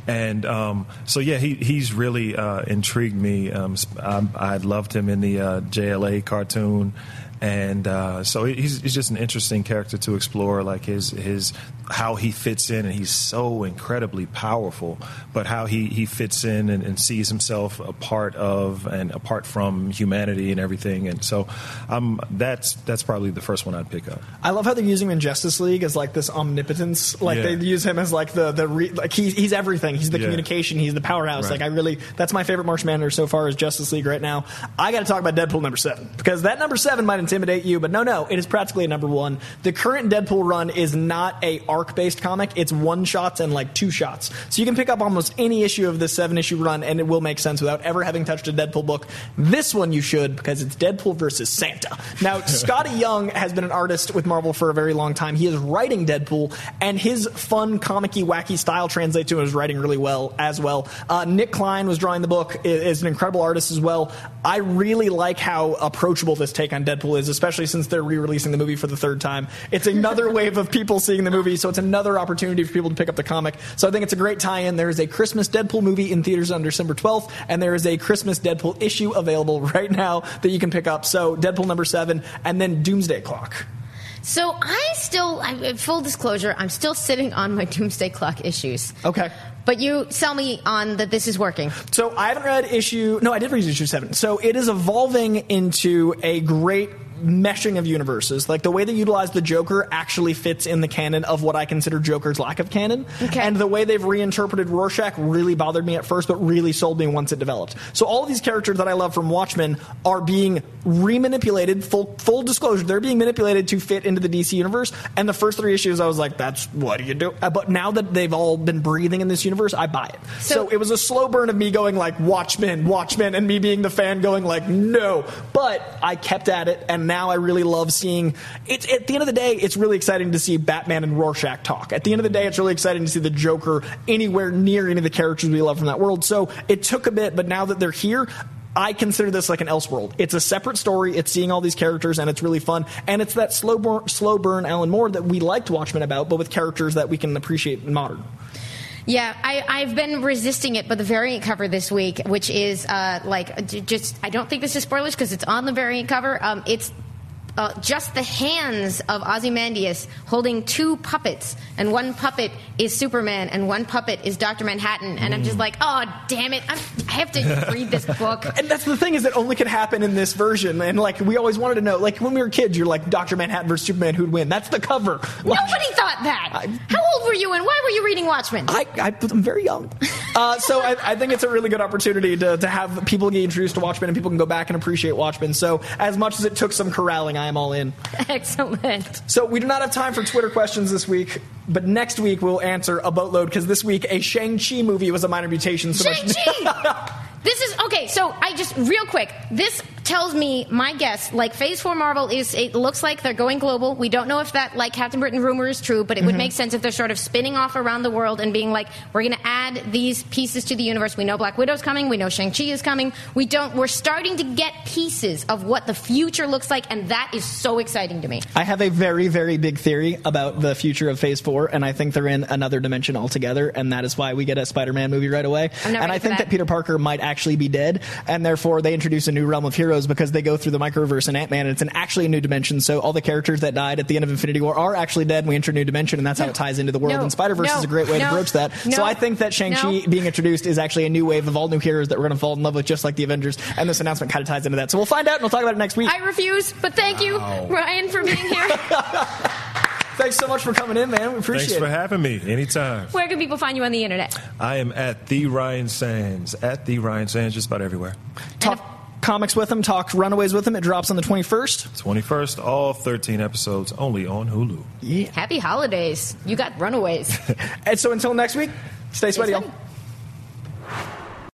And um, so, yeah, he, he's really uh, intrigued me. Um, I, I loved him in the uh, JLA cartoon and uh, so he's, he's just an interesting character to explore, like his his how he fits in, and he's so incredibly powerful. But how he, he fits in and, and sees himself a part of and apart from humanity and everything, and so um, that's that's probably the first one I'd pick up. I love how they're using him in Justice League as like this omnipotence, like yeah. they use him as like the the re, like he's he's everything. He's the yeah. communication. He's the powerhouse. Right. Like I really that's my favorite Martian Manhunter so far is Justice League right now. I got to talk about Deadpool number seven because that number seven might intimidate you, but no, no, it is practically a number one. The current Deadpool run is not a arc based comic; it's one shots and like two shots. So you can pick up almost any issue of this seven issue run, and it will make sense without ever having touched a Deadpool book. This one you should because it's Deadpool versus Santa. Now, Skottie Young has been an artist with Marvel for a very long time. He is writing Deadpool, and his fun, comicky, wacky style translates to his writing really well as well. Uh, Nic Klein was drawing the book; is an incredible artist as well. I really like how approachable this take on Deadpool is, especially since they're re-releasing the movie for the third time. It's another wave of people seeing the movie, so it's another opportunity for people to pick up the comic. So I think it's a great tie-in. There is a Christmas Deadpool movie in theaters on December 12th, and there is a Christmas Deadpool issue available right now that you can pick up. So Deadpool number seven, and then Doomsday Clock. So I still, I, full disclosure, I'm still sitting on my Doomsday Clock issues. Okay. But you sell me on that this is working. So I haven't read issue. No, I did read issue seven. So it is evolving into a great meshing of universes. Like the way they utilize the Joker actually fits in the canon of what I consider Joker's lack of canon. Okay. And the way they've reinterpreted Rorschach really bothered me at first, but really sold me once it developed. So all these characters that I love from Watchmen are being remanipulated. Full full disclosure, they're being manipulated to fit into the DC universe. And the first three issues, I was like, "That's what do you do?" Uh, but now that they've all been breathing in this universe, I buy it. So, so it was a slow burn of me going like Watchmen, Watchmen, and me being the fan going like, "No." But I kept at it and now I really love seeing. It's at the end of the day, it's really exciting to see Batman and Rorschach talk. At the end of the day, it's really exciting to see the Joker anywhere near any of the characters we love from that world. So it took a bit, but now that they're here, I consider this like an Elseworld. It's a separate story. It's seeing all these characters, and it's really fun. And it's that slow burn, slow burn Alan Moore that we liked Watchmen about, but with characters that we can appreciate in modern. Yeah, I, have been resisting it, but the variant cover this week, which is uh, like just, I don't think this is spoilers because it's on the variant cover. Um, it's uh, just the hands of Ozymandias holding two puppets, and one puppet is Superman, and one puppet is Doctor Manhattan, and I'm just like, oh damn it, I'm, I have to read this book. And that's the thing is it only can happen in this version. And like we always wanted to know, like when we were kids, you're like Doctor Manhattan versus Superman, who'd win? That's the cover. Nobody thought that. How old were you, and why were you reading Watchmen? I, I, I'm very young. Uh, so I, I think it's a really good opportunity to, to have people get introduced to Watchmen and people can go back and appreciate Watchmen. So as much as it took some corralling, I am all in. Excellent. So we do not have time for Twitter questions this week, but next week we'll answer a boatload because this week a Shang-Chi movie was a minor mutation. So Shang-Chi! This is okay. So I just real quick. This tells me my guess. Like Phase Four Marvel is. It looks like they're going global. We don't know if that like Captain Britain rumor is true, but it would Mm-hmm. make sense if they're sort of spinning off around the world and being like, we're going to add these pieces to the universe. We know Black Widow's coming. We know Shang Chi is coming. We don't. We're starting to get pieces of what the future looks like, and that is so exciting to me. I have a very, very big theory about the future of Phase 4, and I think they're in another dimension altogether, and that is why we get a Spider Man movie right away. And I think that. that. Peter Parker might actually be dead, and therefore they introduce a new realm of heroes because they go through the microverse and Ant Man, and it's an actually a new dimension. So all the characters that died at the end of Infinity War are actually dead, and we enter a new dimension, and that's how it ties into the world. No. and Spider Verse No. is a great way No. to broach that. No. So I think that Shang-Chi No. being introduced is actually a new wave of all new heroes that we're going to fall in love with, just like the Avengers, and this announcement kind of ties into that. So we'll find out, and we'll talk about it next week. I refuse, but thank you, Ryan, for being here. Thanks so much for coming in, man. We appreciate it. Thanks for having me. Anytime. Where can people find you on the internet? I am at the Ryan Sands. At the Ryan Sands, just about everywhere. Talk comics with him, talk Runaways with him. It drops on the 21st. 21st, all 13 episodes only on Hulu. Yeah. Happy holidays. You got Runaways. and so until next week, stay sweaty, y'all.